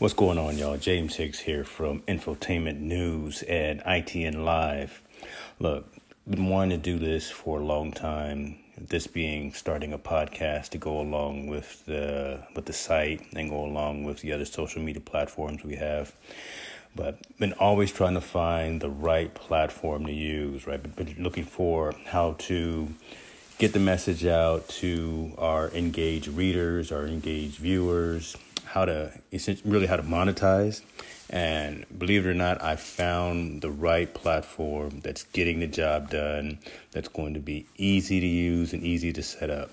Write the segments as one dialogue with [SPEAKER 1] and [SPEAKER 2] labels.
[SPEAKER 1] What's going on, y'all? James Hicks here from Infotainment News and ITN Live. Look, been wanting to do this for a long time. This being starting a podcast to go along with the with the site and go along with the other social media platforms we have. But been always trying to find the right platform to use. Right, been looking for how to get the message out to our engaged readers, our engaged viewers how to really how to monetize. And believe it or not, I found the right platform that's getting the job done, that's going to be easy to use and easy to set up.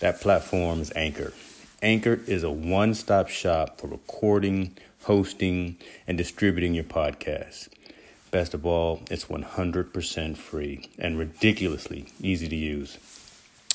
[SPEAKER 1] That platform is Anchor. Anchor is a one stop shop for recording, hosting, and distributing your podcast. Best of all, it's 100% free and ridiculously easy to use.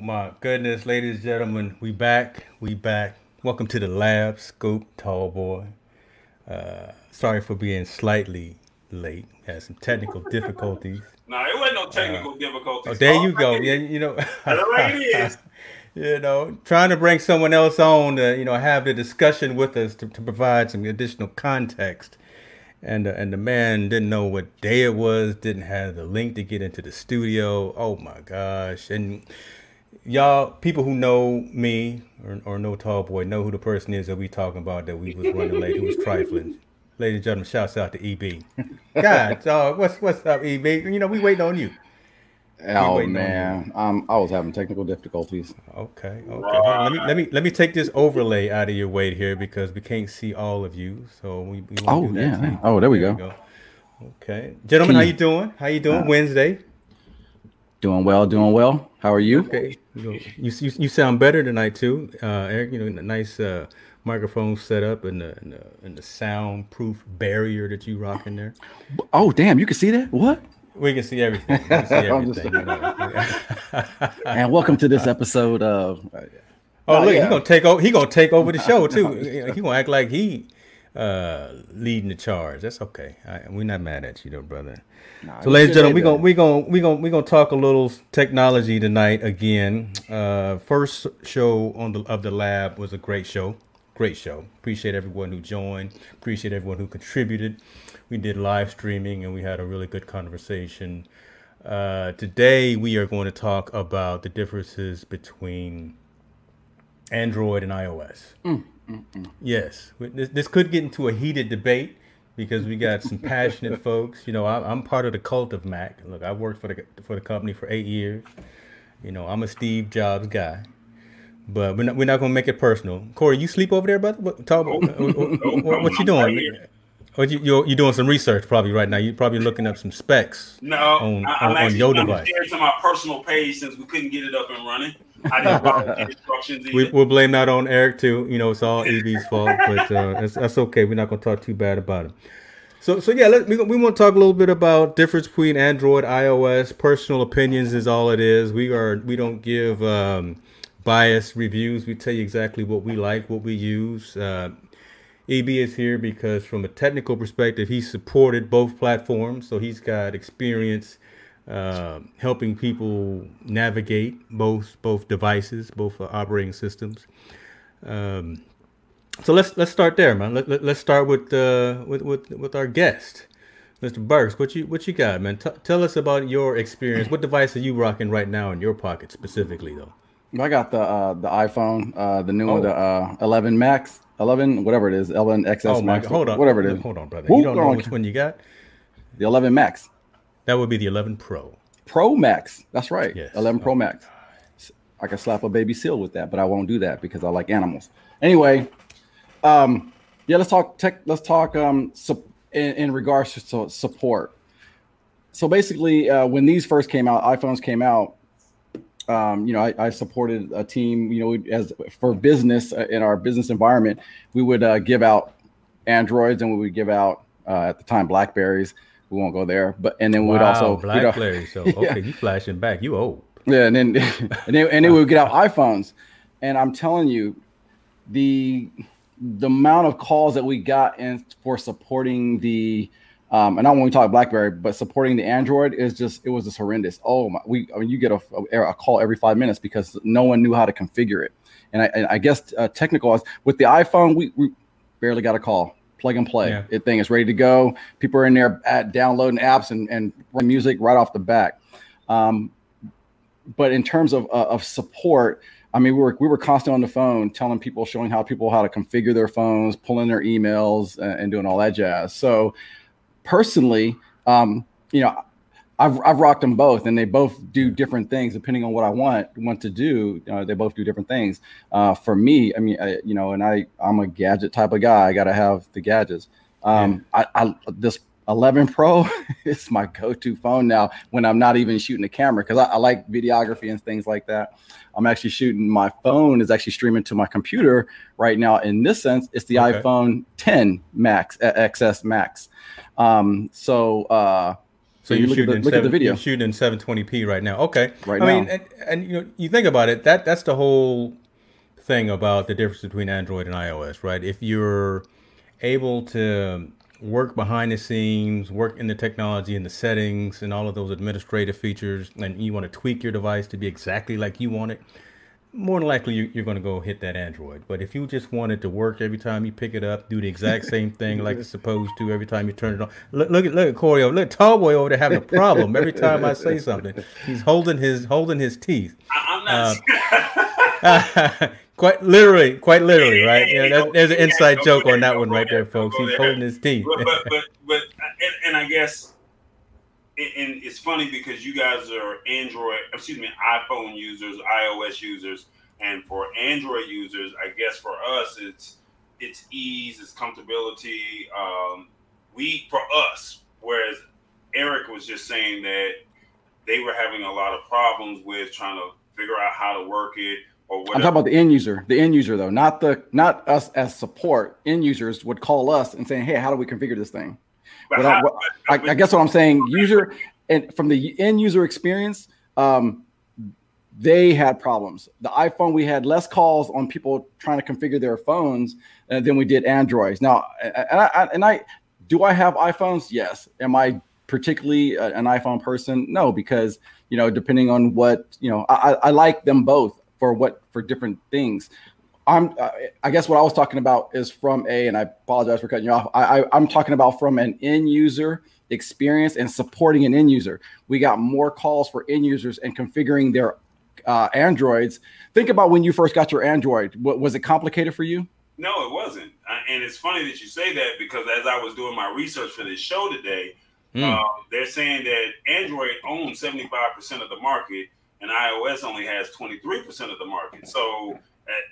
[SPEAKER 1] My goodness, ladies and gentlemen, we back, we back. Welcome to the lab, Scoop, tall boy. Uh, sorry for being slightly late. We had some technical difficulties.
[SPEAKER 2] No, it wasn't no technical uh, difficulties.
[SPEAKER 1] Oh, there you go. Yeah, you know. you know, trying to bring someone else on to, you know, have the discussion with us to, to provide some additional context. And uh, and the man didn't know what day it was, didn't have the link to get into the studio. Oh my gosh! And y'all, people who know me or, or know Tall Boy know who the person is that we talking about that we was running late, who was trifling. Ladies and gentlemen, shouts out to EB. God, dog, what's what's up, EB? You know we waiting on you.
[SPEAKER 3] Oh man, um, I was having technical difficulties.
[SPEAKER 1] Okay, okay. Hey, let me let me let me take this overlay out of your way here because we can't see all of you. So we. we
[SPEAKER 3] oh yeah. Too. Oh, there we there go.
[SPEAKER 1] go. Okay, gentlemen, how you doing? How you doing? Uh, Wednesday.
[SPEAKER 3] Doing well, doing well. How are you?
[SPEAKER 1] Okay, you you, you sound better tonight too, uh, Eric. You know, in the nice uh, microphone set up and the, and the and the soundproof barrier that you rock in there.
[SPEAKER 3] Oh damn! You can see that? What?
[SPEAKER 1] We can see everything. Can see everything.
[SPEAKER 3] and welcome to this episode of.
[SPEAKER 1] Uh, oh, look, yeah. he gonna take over. He gonna take over the show too. he gonna act like he uh leading the charge. That's okay. I, we're not mad at you, though, brother. Nah, so, ladies and gentlemen, we're gonna we're gonna we're gonna we're gonna talk a little technology tonight again. Uh, first show on the of the lab was a great show. Great show. Appreciate everyone who joined. Appreciate everyone who contributed we did live streaming and we had a really good conversation. Uh, today we are going to talk about the differences between Android and iOS. Mm, mm, mm. Yes, this, this could get into a heated debate because we got some passionate folks. You know, I, am part of the cult of Mac. Look, I worked for the for the company for eight years. You know, I'm a Steve Jobs guy. But we're not, we're not gonna make it personal. Corey, you sleep over there, brother? What, talk, what, what, what you doing? Or oh, you you're, you're, doing some research probably right now. You're probably looking up some specs.
[SPEAKER 2] No, on, I, am on, actually, on your device. to my personal page since we couldn't get it up and running. I didn't follow instructions. Either.
[SPEAKER 1] We, will blame that on Eric too. You know, it's all EB's fault, but uh, that's, that's okay. We're not going to talk too bad about him. So, so yeah, let, we, we want to talk a little bit about difference between Android, iOS. Personal opinions is all it is. We are we don't give um, unbiased reviews. We tell you exactly what we like, what we use. Uh, EB is here because, from a technical perspective, he supported both platforms, so he's got experience uh, helping people navigate both both devices, both uh, operating systems. Um, so let's let's start there, man. Let, let, us start with, uh, with with with our guest, Mr. Burks. What you what you got, man? T- tell us about your experience. What device are you rocking right now in your pocket specifically, though?
[SPEAKER 3] I got the uh, the iPhone, uh, the new oh. one, the uh, 11 Max, 11, whatever it is, 11 XS oh Max.
[SPEAKER 1] hold on,
[SPEAKER 3] whatever it is.
[SPEAKER 1] Hold on, brother. you don't know which one you got?
[SPEAKER 3] The 11 Max.
[SPEAKER 1] That would be the 11 Pro.
[SPEAKER 3] Pro Max. That's right. Yes. 11 Pro Max. I could slap a baby seal with that, but I won't do that because I like animals. Anyway, um, yeah, let's talk tech. Let's talk um, su- in, in, regards to support. So basically, uh, when these first came out, iPhones came out. Um, you know, I, I, supported a team. You know, as for business uh, in our business environment, we would uh, give out Androids and we would give out uh, at the time Blackberries. We won't go there, but and then we'd also
[SPEAKER 1] Blackberry. You know, so okay, yeah. you flashing back. You old.
[SPEAKER 3] Yeah, and then and then and then we would get out iPhones, and I'm telling you, the the amount of calls that we got in for supporting the um, and not when we talk BlackBerry, but supporting the Android is just it was just horrendous. Oh my, we I mean you get a, a, a call every five minutes because no one knew how to configure it, and I, and I guess uh, technical with the iPhone we, we barely got a call. Plug and play. Yeah. It thing is ready to go. People are in there at downloading apps and and music right off the back. Um, but in terms of uh, of support, I mean, we were we were constantly on the phone telling people, showing how people how to configure their phones, pulling their emails, and, and doing all that jazz. So, personally, um, you know, I've I've rocked them both, and they both do different things depending on what I want want to do. You know, they both do different things. Uh, for me, I mean, I, you know, and I I'm a gadget type of guy. I got to have the gadgets. Um, yeah. I, I this 11 Pro is my go-to phone now when I'm not even shooting a camera because I, I, like videography and things like that. I'm actually shooting my phone is actually streaming to my computer right now. In this sense, it's the okay. iPhone 10 Max XS Max. Um, so uh,
[SPEAKER 1] so, you look, at the, look seven, at the video. You're shooting in 720p right now. Okay.
[SPEAKER 3] Right
[SPEAKER 1] I
[SPEAKER 3] now.
[SPEAKER 1] mean, and, and you know, you think about it. That that's the whole thing about the difference between Android and iOS, right? If you're able to work behind the scenes, work in the technology and the settings and all of those administrative features, and you want to tweak your device to be exactly like you want it, more than likely you're going to go hit that Android. But if you just want it to work every time you pick it up, do the exact same thing like it's supposed to every time you turn it on. Look, look at look at Corey over, look Tallboy over there having a problem every time I say something. He's holding his holding his teeth.
[SPEAKER 2] I'm not. Uh,
[SPEAKER 1] Quite literally, quite literally, right? There's an inside joke on that one right there, folks. He's holding his teeth.
[SPEAKER 2] But but but, but and, and, I guess, and it's funny because you guys are Android, excuse me, iPhone users, iOS users, and for Android users, I guess for us, it's it's ease, it's comfortability. Um, we for us, whereas Eric was just saying that they were having a lot of problems with trying to figure out how to work it Or
[SPEAKER 3] I'm talking about the end user, the end user though, not the not us as support. End users would call us and saying, "Hey, how do we configure this thing?" I, I, I, guess what I'm saying, user and from the end user experience, um, they had problems. The iPhone, we had less calls on people trying to configure their phones uh, than we did Androids. Now, and I, and I do I have iPhones? Yes. Am I particularly an iPhone person? No, because you know, depending on what you know, I, I like them both for what for different things. I'm uh, I guess what I was talking about is from a, and I apologize for cutting you off. I, I am talking about from an end user experience and supporting an end user. We got more calls for end users and configuring their uh, androids. Think about when you first got your Android. What, was it complicated for you?
[SPEAKER 2] No, it wasn't. And it's funny that you say that because as I was doing my research for this show today, mm. uh, they're saying that Android owns 75% of the market and iOS only has 23% of the market. So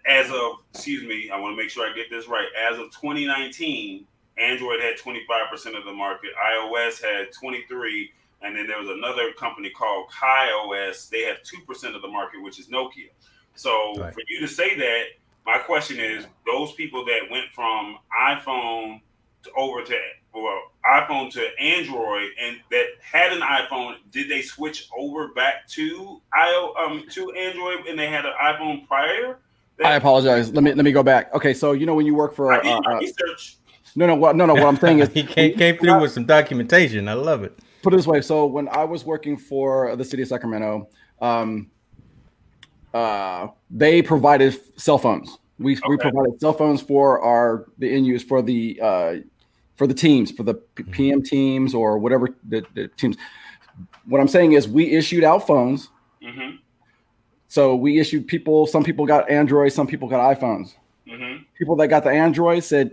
[SPEAKER 2] as of, excuse me, I want to make sure I get this right. As of 2019, Android had 25% of the market, iOS had 23, and then there was another company called KaiOS. They have 2% of the market, which is Nokia. So right. for you to say that, my question is those people that went from iPhone to over to well, iPhone to Android and that had an iPhone, did they switch over back to IO um to Android and they had an iPhone prior? That,
[SPEAKER 3] I apologize. Let me let me go back. Okay, so you know when you work for
[SPEAKER 2] I did
[SPEAKER 3] uh, uh,
[SPEAKER 2] research.
[SPEAKER 3] no no what no no what I'm saying is
[SPEAKER 1] he came, came through with some documentation. I love it.
[SPEAKER 3] put it this way. So when I was working for the city of Sacramento, um, uh, they provided cell phones. We, we provided cell phones for our the end use for the uh, for the teams for the PM teams or whatever the, the teams. What I'm saying is we issued out phones.
[SPEAKER 2] Mm-hmm.
[SPEAKER 3] So we issued people. Some people got Android. Some people got iPhones.
[SPEAKER 2] Mm-hmm.
[SPEAKER 3] People that got the Android said,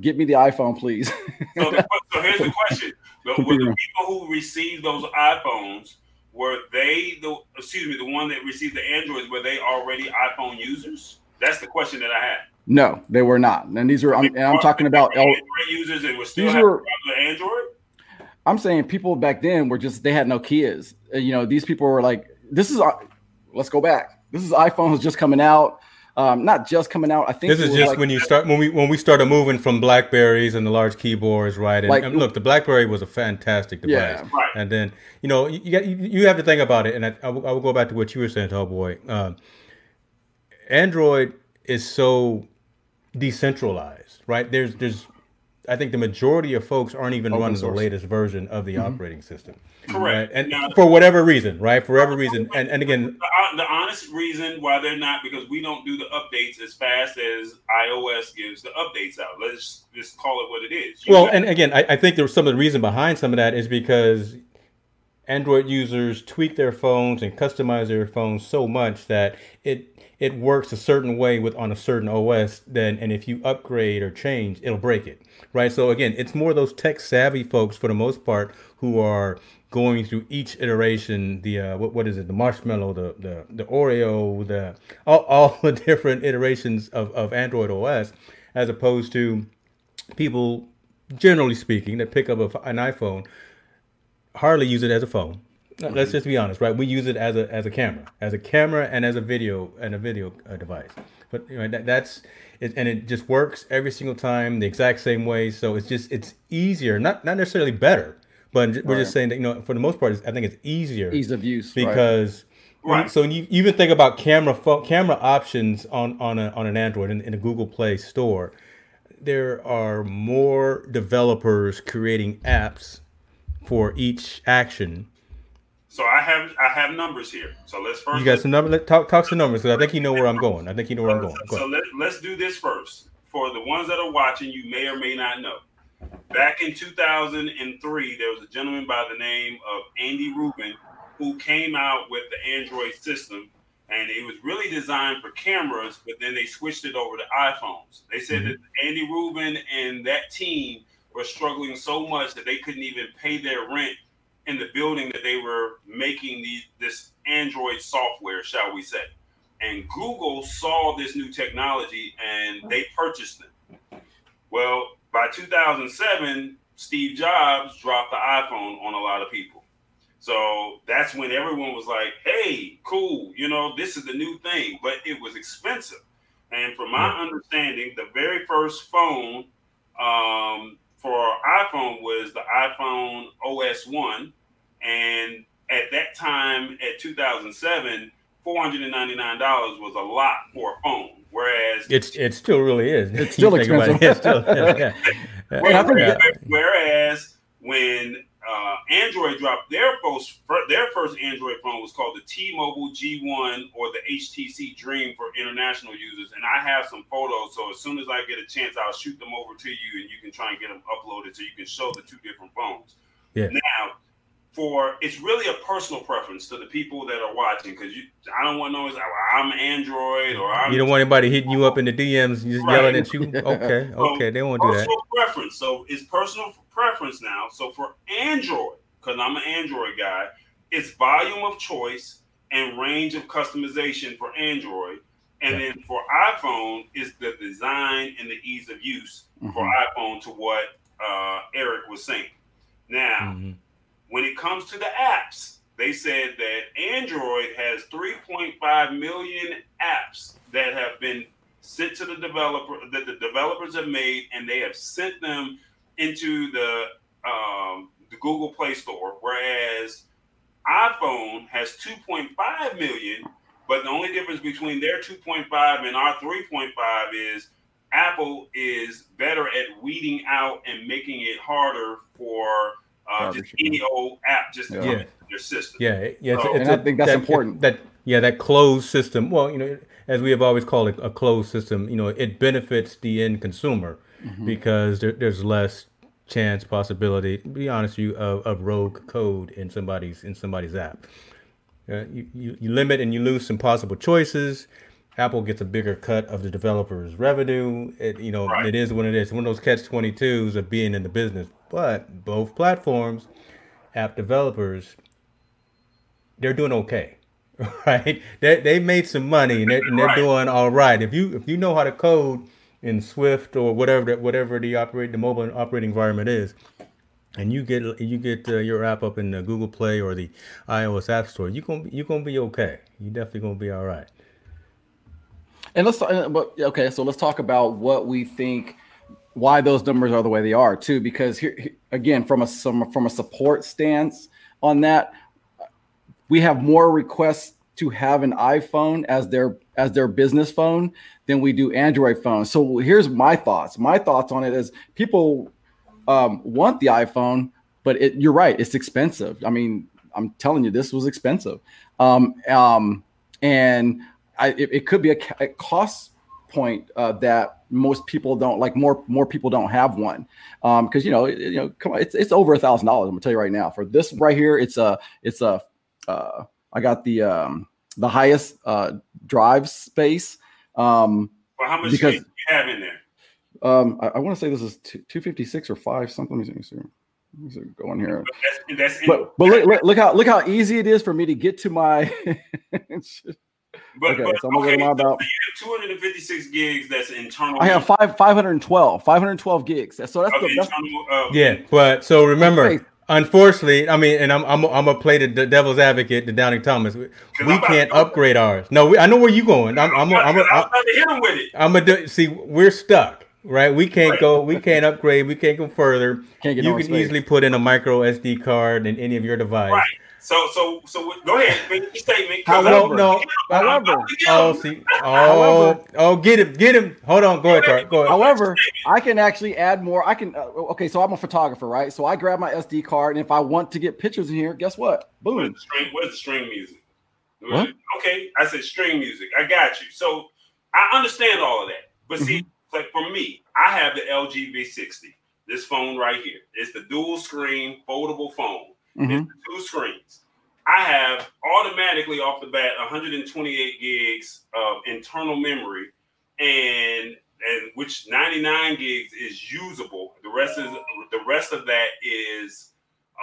[SPEAKER 3] "Get me the iPhone, please."
[SPEAKER 2] So, the, so here's the question: the, were the people who received those iPhones were they the excuse me the one that received the Androids were they already iPhone users? That's the question that I had.
[SPEAKER 3] no, they were not. And these are I'm, and I'm talking about.
[SPEAKER 2] Android users and were still
[SPEAKER 3] These were-
[SPEAKER 2] problems Android.
[SPEAKER 3] I'm saying people back then were just they had no kids. Uh, You know, these people were like, "This is." Let's go back. This is iPhone was just coming out. Um, not just coming out. I think
[SPEAKER 1] This is just
[SPEAKER 3] like-
[SPEAKER 1] when you start when we when we started moving from Blackberries and the large keyboards, right? And,
[SPEAKER 3] Like-
[SPEAKER 1] and look, the BlackBerry was a fantastic device.
[SPEAKER 3] Yeah.
[SPEAKER 2] Right.
[SPEAKER 1] And then you know you you, got- you you have to think about it, and I, I, will, I will go back to what you were saying, Tallboy. Um, Android is so decentralized, right? There's there's I think the majority of folks aren't even
[SPEAKER 3] Open
[SPEAKER 1] running the latest version of the mm-hmm. operating system.
[SPEAKER 2] Correct.
[SPEAKER 1] Right? And
[SPEAKER 2] Now-
[SPEAKER 1] for whatever reason, right? For whatever reason. And and again,
[SPEAKER 2] The, the honest reason why they're not because we don't do the updates as fast as iOS gives the updates out. Let's just call it what it is. You
[SPEAKER 1] Well,
[SPEAKER 2] got-
[SPEAKER 1] and again, I, I think there's some of the reason behind some of that is because Android users tweak their phones and customize their phones so much that it it works a certain way with on a certain OS. Then, and if you upgrade or change, it'll break it, right? So again, it's more those tech savvy folks for the most part who are going through each iteration. The uh, what what is it? The marshmallow, the the the Oreo, the all, all the different iterations of of Android OS, as opposed to people generally speaking that pick up a, an iphone hardly use it as a phone let's just be honest right we use it as a as a camera as a camera and as a video and a video uh, device but you know that, that's it, and it just works every single time the exact same way so it's just it's easier not not necessarily better but we're
[SPEAKER 3] Right.
[SPEAKER 1] just saying that you know for the most part it's, i think it's easier
[SPEAKER 3] ease of use.
[SPEAKER 1] because
[SPEAKER 2] Right.
[SPEAKER 1] so when you even think about camera phone, camera options on on a, on an Android in, in a Google Play Store, there are more developers creating apps for each action.
[SPEAKER 2] So I have I have numbers here. So let's first
[SPEAKER 1] You got some number. Let, talk talk some numbers because I think you know where I'm going. I think you know where I'm going. Go
[SPEAKER 2] So let, let's do this first. For the ones that are watching, you may or may not know. Back in 2003, there was a gentleman by the name of Andy Rubin who came out with the Android system, and it was really designed for cameras, but then they switched it over to iPhones. They said mm-hmm. that Andy Rubin and that team were struggling so much that they couldn't even pay their rent in the building that they were making the, this Android software, shall we say. And Google saw this new technology and they purchased them. Well, by 2007, Steve Jobs dropped the iPhone on a lot of people. So that's when everyone was like, hey, cool, you know, this is the new thing, but it was expensive. And from my understanding, the very first phone um, for iPhone was the iPhone OS 1. And at that time, at 2007, $499 was a lot for a phone. Whereas
[SPEAKER 1] It's it still really is.
[SPEAKER 3] It's still
[SPEAKER 1] You think about it,
[SPEAKER 3] expensive.
[SPEAKER 1] It's still, yeah, yeah.
[SPEAKER 3] And I think
[SPEAKER 1] Yeah.
[SPEAKER 3] that-
[SPEAKER 2] Whereas when uh, Android dropped their first their first Android phone was called the T-Mobile G1 or the HTC Dream for international users, and I have some photos. So as soon as I get a chance, I'll shoot them over to you, and you can try and get them uploaded so you can show the two different phones.
[SPEAKER 1] Yeah.
[SPEAKER 2] Now, for it's really a personal preference to the people that are watching because you, I don't want to know like, well, I'm Android or I'm
[SPEAKER 1] You don't want anybody hitting you up in the DMs, just
[SPEAKER 2] Right.
[SPEAKER 1] yelling at you. Okay,
[SPEAKER 2] So,
[SPEAKER 1] okay, they won't do that.
[SPEAKER 2] personal preference. So it's personal preference now. So for Android, because I'm an Android guy, it's volume of choice and range of customization for Android. And then for iPhone is the design and the ease of use for
[SPEAKER 3] Mhm.
[SPEAKER 2] iPhone to what uh, Eric was saying. Now,
[SPEAKER 1] Mhm.
[SPEAKER 2] When it comes to the apps, they said that Android has 3.5 million apps that have been sent to the developer that the developers have made, and they have sent them into the um, the Google Play Store, whereas iPhone has 2.5 million. But the only difference between their 2.5 and our 3.5 is Apple is better at weeding out and making it harder for uh, just any old app just to yeah. come your system.
[SPEAKER 1] Yeah, yeah.
[SPEAKER 3] So, and a, I think that's
[SPEAKER 1] that,
[SPEAKER 3] important.
[SPEAKER 1] That yeah, that closed system. Well, you know, as we have always called it, a closed system. You know, it benefits the end consumer mm-hmm. because there, there's less chance, possibility. To be honest, with you of, of rogue code in somebody's in somebody's app. Uh, you, you, you limit and you lose some possible choices. Apple gets a bigger cut of the developer's revenue. It, you know, right. it is what it is. One of those catch 22s of being in the business. But both platforms, app developers, they're doing okay, right? They, they made some money and they're, and they're doing all right. If you if you know how to code in Swift or whatever whatever the operate the mobile operating environment is, and you get you get uh, your app up in the Google Play or the iOS App Store, you gonna you gonna be okay. You definitely gonna be all right.
[SPEAKER 3] And let's but okay, so let's talk about what we think why those numbers are the way they are too because here again from a some, from a support stance on that we have more requests to have an iPhone as their as their business phone than we do Android phones. So here's my thoughts. My thoughts on it is people um, want the iPhone, but it, you're right, it's expensive. I mean, I'm telling you, this was expensive, um, um, and I, it, it, could be a, a cost point uh, that most people don't like. More more people don't have one um because um, you know you know come on, it's it's over a thousand dollars. I'm gonna tell you right now for this right here. It's a it's a uh, I got the um, the highest uh, drive space. Um,
[SPEAKER 2] well, how much because, space do you have in there?
[SPEAKER 3] Um, I, I want to say this is two, 256 or five something. Let me see. Let me see. Go in here. But, that's, that's but, but look, look, look, how look how easy it is for me to get to my.
[SPEAKER 2] But, okay, but, so I'm gonna okay, about. So 256 gigs. That's internal.
[SPEAKER 3] I have five 512, 512 gigs. So that's the that's,
[SPEAKER 1] uh, yeah. But so remember, okay. unfortunately, I mean, and I'm I'm I'm gonna play the, the devil's advocate, the Downing Thomas. We, we can't upgrade ours. No, we, I know where you're going. I'm I'm I'm, I'm, I'm, I'm with it. I'm gonna see. We're stuck. Right, we can't right. go. We can't upgrade. We can't go further. Can't you can space. easily put in a micro SD card in any of your device. Right
[SPEAKER 2] so, so, so, go ahead. Make your statement.
[SPEAKER 1] However, no, however, oh, see, oh, oh, get him, get him. Hold on, go ahead, Go ahead.
[SPEAKER 3] However, I can actually add more. I can. Uh, okay, so I'm a photographer, right? So I grab my SD card, and if I want to get pictures in here, guess what? Boom.
[SPEAKER 2] What's the string, what's the string music? What? Okay, I said string music. I got you. So I understand all of that, but see, mm-hmm. like for me, I have the LG V60. This phone right here. It's the dual screen foldable phone mm-hmm. two screens. I have automatically off the bat 128 gigs of internal memory, and and which 99 gigs is usable. The rest is the rest of that is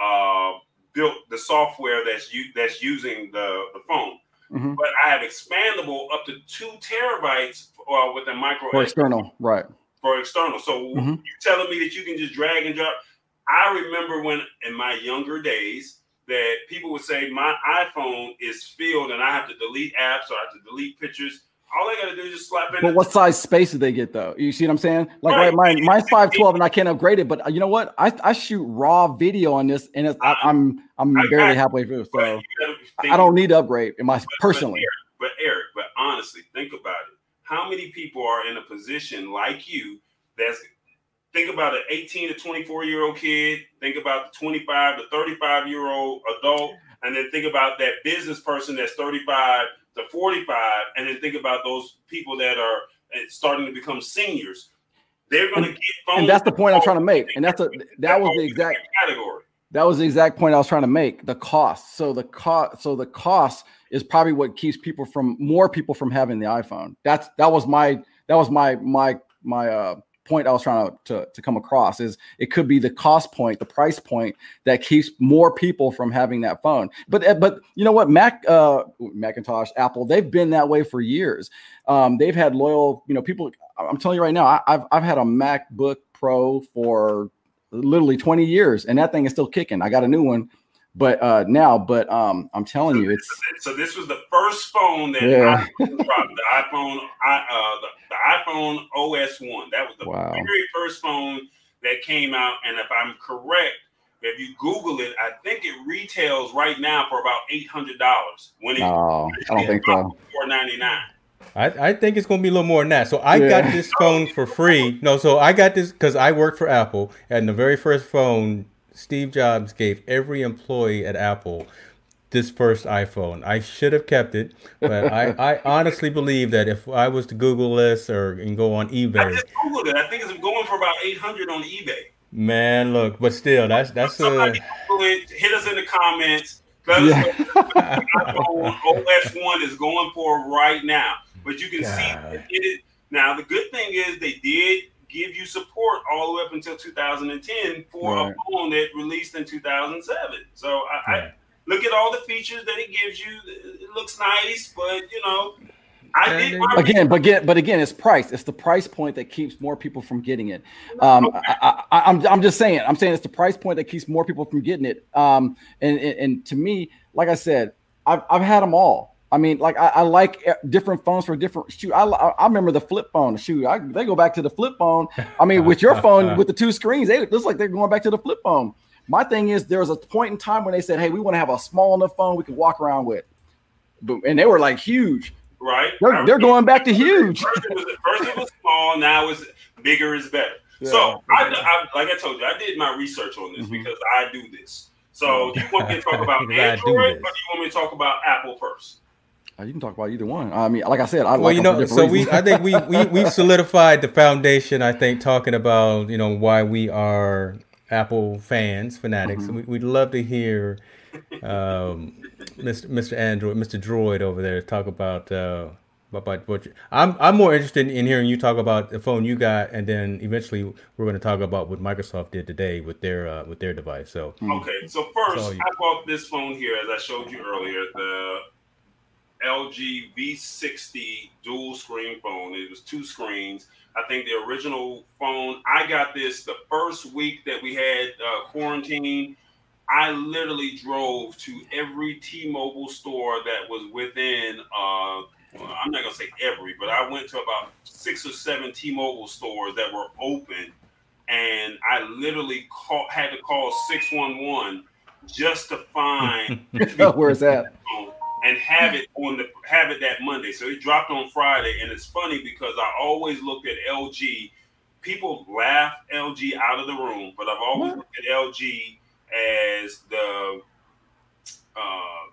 [SPEAKER 2] uh, built the software that's u- that's using the the phone. Mm-hmm. But I have expandable up to two terabytes uh, with a micro
[SPEAKER 3] for external, right?
[SPEAKER 2] For external. So mm-hmm. you telling me that you can just drag and drop? I remember when in my younger days that people would say my iPhone is filled and I have to delete apps or I have to delete pictures. All I gotta do is just slap in.
[SPEAKER 3] But what size space do they get though? You see what I'm saying? Like right, right mine, mine's five twelve and I can't upgrade it. But uh, you know what? I, I shoot raw video on this and it's, I, am I'm, I'm barely halfway through, so I don't need to upgrade in my personally.
[SPEAKER 2] But Eric, but Eric, but honestly, think about it. How many people are in a position like you that's think about an 18 to 24 year old kid, think about the 25 to 35 year old adult, and then think about that business person that's 35 to 45, and then think about those people that are eh, starting to become seniors. They're going to get
[SPEAKER 3] phones. And that's the point I'm trying to make. And that's a that was the exact category. That was the exact point I was trying to make. The cost. So the cost. So the cost is probably what keeps people from more people from having the iPhone. That's that was my that was my my my uh point I was trying to, to, to, come across is it could be the cost point, the price point that keeps more people from having that phone. But eh, but you know what, Mac uh, Macintosh, Apple, they've been that way for years. Um, they've had loyal, you know, people. I'm telling you right now, I, I've I've had a MacBook Pro for literally 20 years, and that thing is still kicking. I got a new one but uh now but um i'm telling
[SPEAKER 2] so
[SPEAKER 3] you it's
[SPEAKER 2] so this was the first phone that yeah. I dropped the iphone i uh the, the, iphone os 1 that was the wow. very first phone that came out, and if I'm correct, if you Google it, I think it retails right now for about eight hundred dollars.
[SPEAKER 3] When it, no, I don't think so.
[SPEAKER 2] Four ninety nine.
[SPEAKER 1] I, I think it's going to be a little more than that. So I yeah. got this phone for free. No, so I got this because I worked for Apple, and the very first phone Steve Jobs gave every employee at Apple this first iPhone. I should have kept it, but I, I honestly believe that if I was to Google this or and go on eBay, I
[SPEAKER 2] just googled it. I think it's going for about eight hundred on eBay.
[SPEAKER 1] Man, look, but still, that's that's
[SPEAKER 2] Somebody a. It, hit us in the comments. Yeah. OS one is going for right now, but you can God. see it. Now the good thing is they did give you support all the way up until 2010 for right. a phone that released in 2007. So I, right. I look at all the features that it gives you. It looks nice, but you know, I did
[SPEAKER 3] again, but again, but again, it's price. It's the price point that keeps more people from getting it. Um, okay. I, am I'm, I'm just saying. I'm saying it's the price point that keeps more people from getting it. Um, and, and, and to me, like I said, I've I've had them all. I mean, like I, I like different phones for different shoot. I, I remember the flip phone. Shoot, I, they go back to the flip phone. I mean, with your phone with the two screens, they looks like they're going back to the flip phone. My thing is, there was a point in time when they said, "Hey, we want to have a small enough phone we can walk around with," and they were like huge.
[SPEAKER 2] Right.
[SPEAKER 3] They're, they're going back to huge.
[SPEAKER 2] First it, was, first it was small. Now it's bigger is better. Yeah. So, I, I, like I told you, I did my research on this mm-hmm. because I do this. So, do you want me to talk about Android or do you want me to talk about Apple first?
[SPEAKER 3] Uh, you can talk about either one. I mean, like I said, I
[SPEAKER 1] well,
[SPEAKER 3] like
[SPEAKER 1] you know, so reasons. we, I think we we we solidified the foundation. I think talking about you know why we are Apple fans, fanatics. Mm-hmm. We, would love to hear um, Mr. Mr. Android, Mr. Droid over there talk about uh, about what you, I'm. I'm more interested in hearing you talk about the phone you got, and then eventually we're going to talk about what Microsoft did today with their uh, with their device. So
[SPEAKER 2] okay, so first I bought this phone here, as I showed you earlier, the LG V60 dual screen phone. It was two screens. I think the original phone, I got this the first week that we had uh, quarantine. I literally drove to every T-Mobile store that was within. Uh, well, I'm not gonna say every, but I went to about six or seven T-Mobile stores that were open, and I literally call, had to call six one one just to find.
[SPEAKER 3] Where's that?
[SPEAKER 2] and have it on the have it that Monday. So it dropped on Friday, and it's funny because I always looked at LG. People laugh LG out of the room, but I've always what? looked at LG as the uh,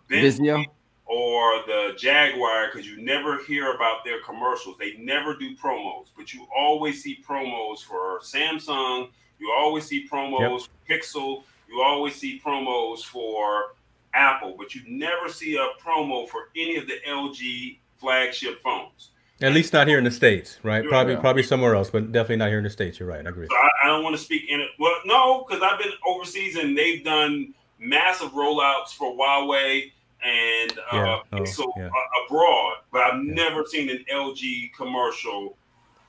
[SPEAKER 2] Vizio or the Jaguar because you never hear about their commercials. They never do promos, but you always see promos for Samsung. You always see promos yep. for Pixel. You always see promos for Apple, but you never see a promo for any of the LG flagship phones.
[SPEAKER 1] At least not here in the states, right? Probably, probably somewhere else, but definitely not here in the states. You're right. I agree.
[SPEAKER 2] So I, I don't want to speak in it. Well, no, because I've been overseas and they've done massive rollouts for Huawei and uh, yeah. oh, Pixel yeah. uh, abroad, but I've yeah. never seen an LG commercial,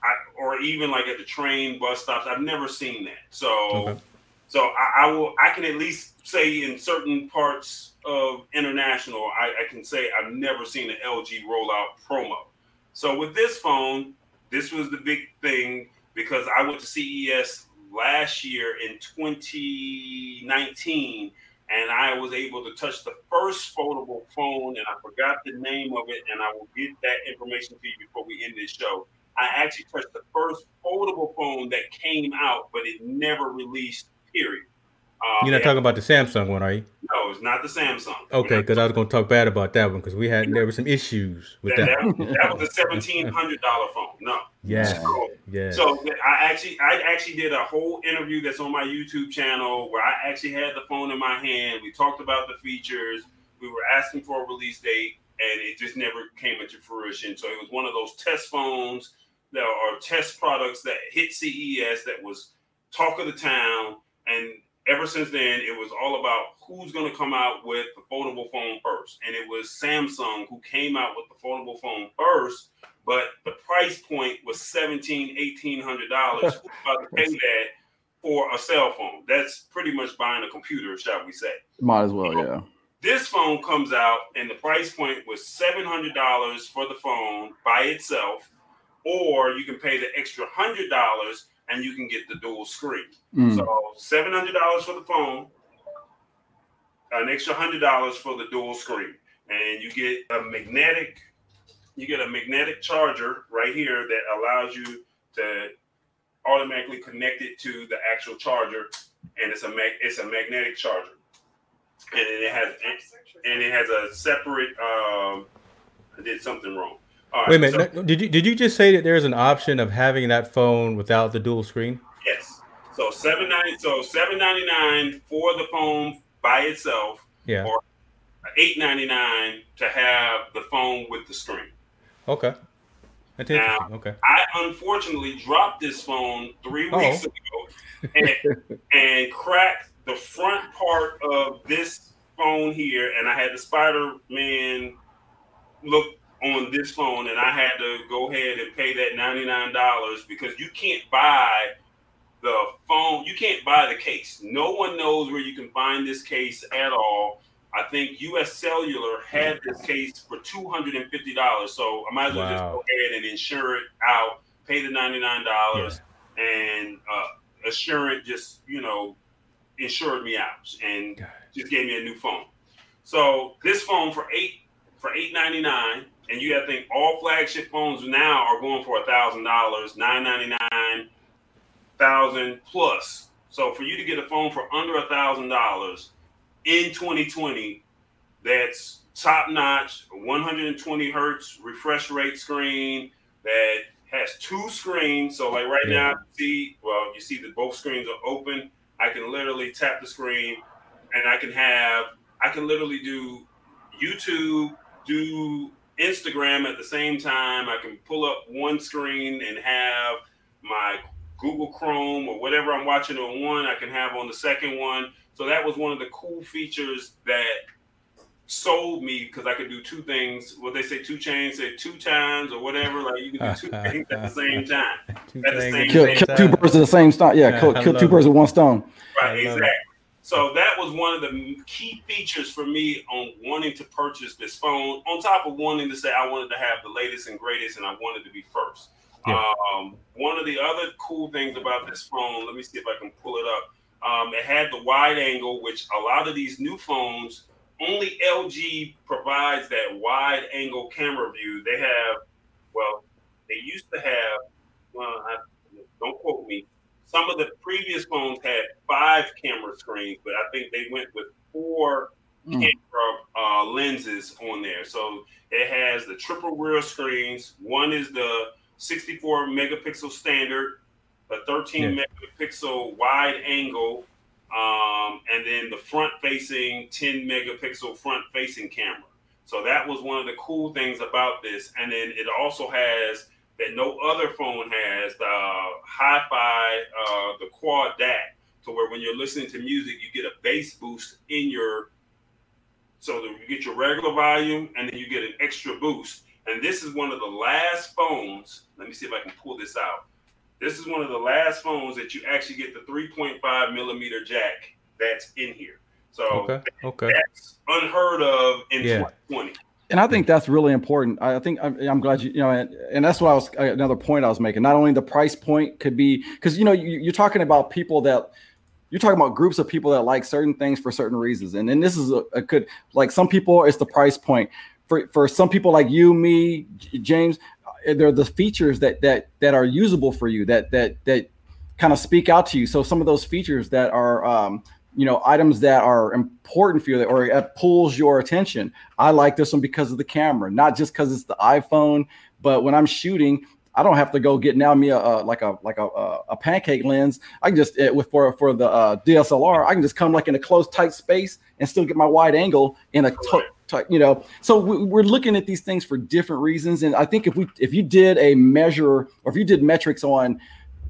[SPEAKER 2] I, or even like at the train bus stops. I've never seen that. So, okay. so I, I will. I can at least say in certain parts of international, I, I, can say I've never seen an LG rollout promo. So with this phone, this was the big thing because I went to CES last year in 2019 and I was able to touch the first foldable phone and I forgot the name of it and I will get that information to you before we end this show. I actually touched the first foldable phone that came out, but it never released, period.
[SPEAKER 1] Um, You're not talking about the Samsung one, are you?
[SPEAKER 2] No, it's not the Samsung.
[SPEAKER 1] Okay, because I was going to talk bad about that one because we had there were some issues with that.
[SPEAKER 2] That, that, that was a seventeen hundred dollar phone. No.
[SPEAKER 1] Yeah. So, yeah.
[SPEAKER 2] So I actually I actually did a whole interview that's on my YouTube channel where I actually had the phone in my hand. We talked about the features. We were asking for a release date, and it just never came into fruition. So it was one of those test phones that are test products that hit CES that was talk of the town and ever since then, it was all about who's going to come out with the foldable phone first. And it was Samsung who came out with the foldable phone first, but the price point was $1,700, $1,800. Who's about to pay that for a cell phone? That's pretty much buying a computer, shall we say.
[SPEAKER 3] Might as well, so, yeah.
[SPEAKER 2] This phone comes out, and the price point was $700 for the phone by itself, or you can pay the extra $100 and you can get the dual screen. Mm. So seven hundred dollars for the phone, an extra hundred dollars for the dual screen, and you get a magnetic. You get a magnetic charger right here that allows you to automatically connect it to the actual charger, and it's a mag- it's a magnetic charger, and it has and it has a separate. Um, I did something wrong.
[SPEAKER 1] Right, Wait a minute. So, did you did you just say that there's an option of having that phone without the dual screen?
[SPEAKER 2] Yes. So seven ninety. So seven ninety nine for the phone by itself.
[SPEAKER 1] Yeah.
[SPEAKER 2] Or eight ninety nine to have the phone with the screen.
[SPEAKER 1] Okay.
[SPEAKER 2] That's now, okay. I unfortunately dropped this phone three weeks ago and, and cracked the front part of this phone here, and I had the Spider Man look on this phone, and I had to go ahead and pay that ninety nine dollars because you can't buy the phone. You can't buy the case. No one knows where you can find this case at all. I think U.S. Cellular had this case for two hundred and fifty dollars, so I might as well wow. just go ahead and insure it out, pay the ninety nine dollars, yeah. and uh, Assurant just you know insured me out and just gave me a new phone. So this phone for eight for eight ninety nine, and you got to think all flagship phones now are going for a thousand dollars, nine ninety nine, thousand plus. So for you to get a phone for under a thousand dollars in 2020 that's top notch, 120 hertz refresh rate screen that has two screens. So like right now, you see, well, you see that both screens are open. I can literally tap the screen and I can have, I can literally do YouTube, do Instagram at the same time. I can pull up one screen and have my Google Chrome or whatever I'm watching on one, I can have on the second one. So that was one of the cool features that sold me because I could do two things. What they say, two chains, say two times or whatever. Like you can do two things at the same time. two at the
[SPEAKER 3] same, kill, kill two birds with the same stone. Yeah, kill, kill two birds with one stone.
[SPEAKER 2] Right, exactly. So that was one of the key features for me on wanting to purchase this phone. On top of wanting to say I wanted to have the latest and greatest, and I wanted to be first. Yeah. Um, one of the other cool things about this phone, let me see if I can pull it up um, it had the wide angle, which a lot of these new phones, only LG provides that wide angle camera view. They have, well, they used to have, well, I, don't quote me. Some of the previous phones had five camera screens, but I think they went with four mm. camera uh, lenses on there. So it has the triple rear screens. One is the 64 megapixel standard a 13 yeah. megapixel wide angle, um, and then the front facing 10 megapixel front facing camera. So that was one of the cool things about this. And then it also has that no other phone has the hi-fi, uh, the quad DAC, to where when you're listening to music, you get a bass boost in your, so that you get your regular volume and then you get an extra boost. And this is one of the last phones. Let me see if I can pull this out. This is one of the last phones that you actually get the 3.5 millimeter jack that's in here. So
[SPEAKER 1] okay, okay.
[SPEAKER 2] that's unheard of in yeah. 2020.
[SPEAKER 3] And I think that's really important. I think I'm, I'm glad you, you know, and, and, that's what I was another point I was making. Not only the price point could be because you know you, you're talking about people that you're talking about groups of people that like certain things for certain reasons. And then this is a, a, good like some people it's the price point. For for some people like you, me, James, they're the features that that that are usable for you that that that kind of speak out to you. So some of those features that are um, you know items that are important for you or it pulls your attention. I like this one because of the camera, not just because it's the iPhone, but when I'm shooting. I don't have to go get now me a, a like a like a, a pancake lens. I can just it, with for for the uh, DSLR. I can just come like in a close tight space and still get my wide angle in a t- you know so we're looking at these things for different reasons and i think if we if you did a measure or if you did metrics on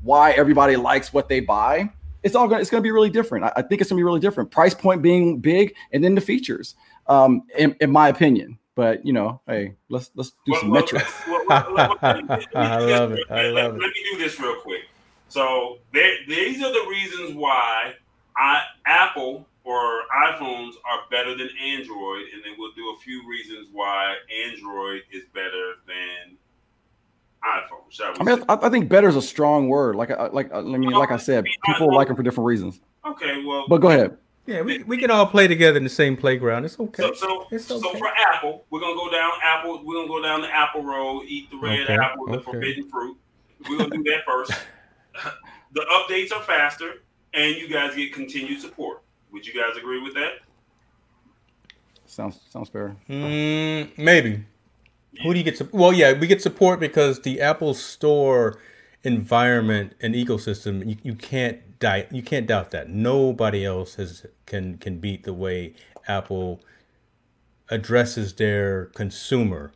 [SPEAKER 3] why everybody likes what they buy it's all going it's going to be really different. I, think it's going to be really different. Price point being big and then the features um in, in my opinion. But you know hey let's let's do well, some well, metrics. well,
[SPEAKER 1] i love it. I love
[SPEAKER 2] let,
[SPEAKER 1] it.
[SPEAKER 2] let me do this real quick. So there, these are the reasons why i apple or iPhones are better than Android, and then we'll do a few reasons why Android is better than iPhone. Shall
[SPEAKER 3] I mean. I, I think better is a strong word. Like, I- like, I mean, like I said, people like them for different reasons.
[SPEAKER 2] Okay, well,
[SPEAKER 3] But go ahead.
[SPEAKER 1] Yeah, we, we can all play together in the same playground. It's okay.
[SPEAKER 2] So, so,
[SPEAKER 1] It's
[SPEAKER 2] so for Apple, we're gonna go down Apple. We're gonna go down the Apple road, eat the red
[SPEAKER 1] Okay,
[SPEAKER 2] apple, the
[SPEAKER 1] okay.
[SPEAKER 2] forbidden fruit. We're gonna do that first. the updates are faster, and you guys get continued support. Would you guys agree with that?
[SPEAKER 3] Sounds sounds fair.
[SPEAKER 1] Mm, maybe. Who do you get? Su- well, yeah, we get support because the Apple Store environment and ecosystem. You, you can't die. You can't doubt that. Nobody else has can can beat the way Apple addresses their consumer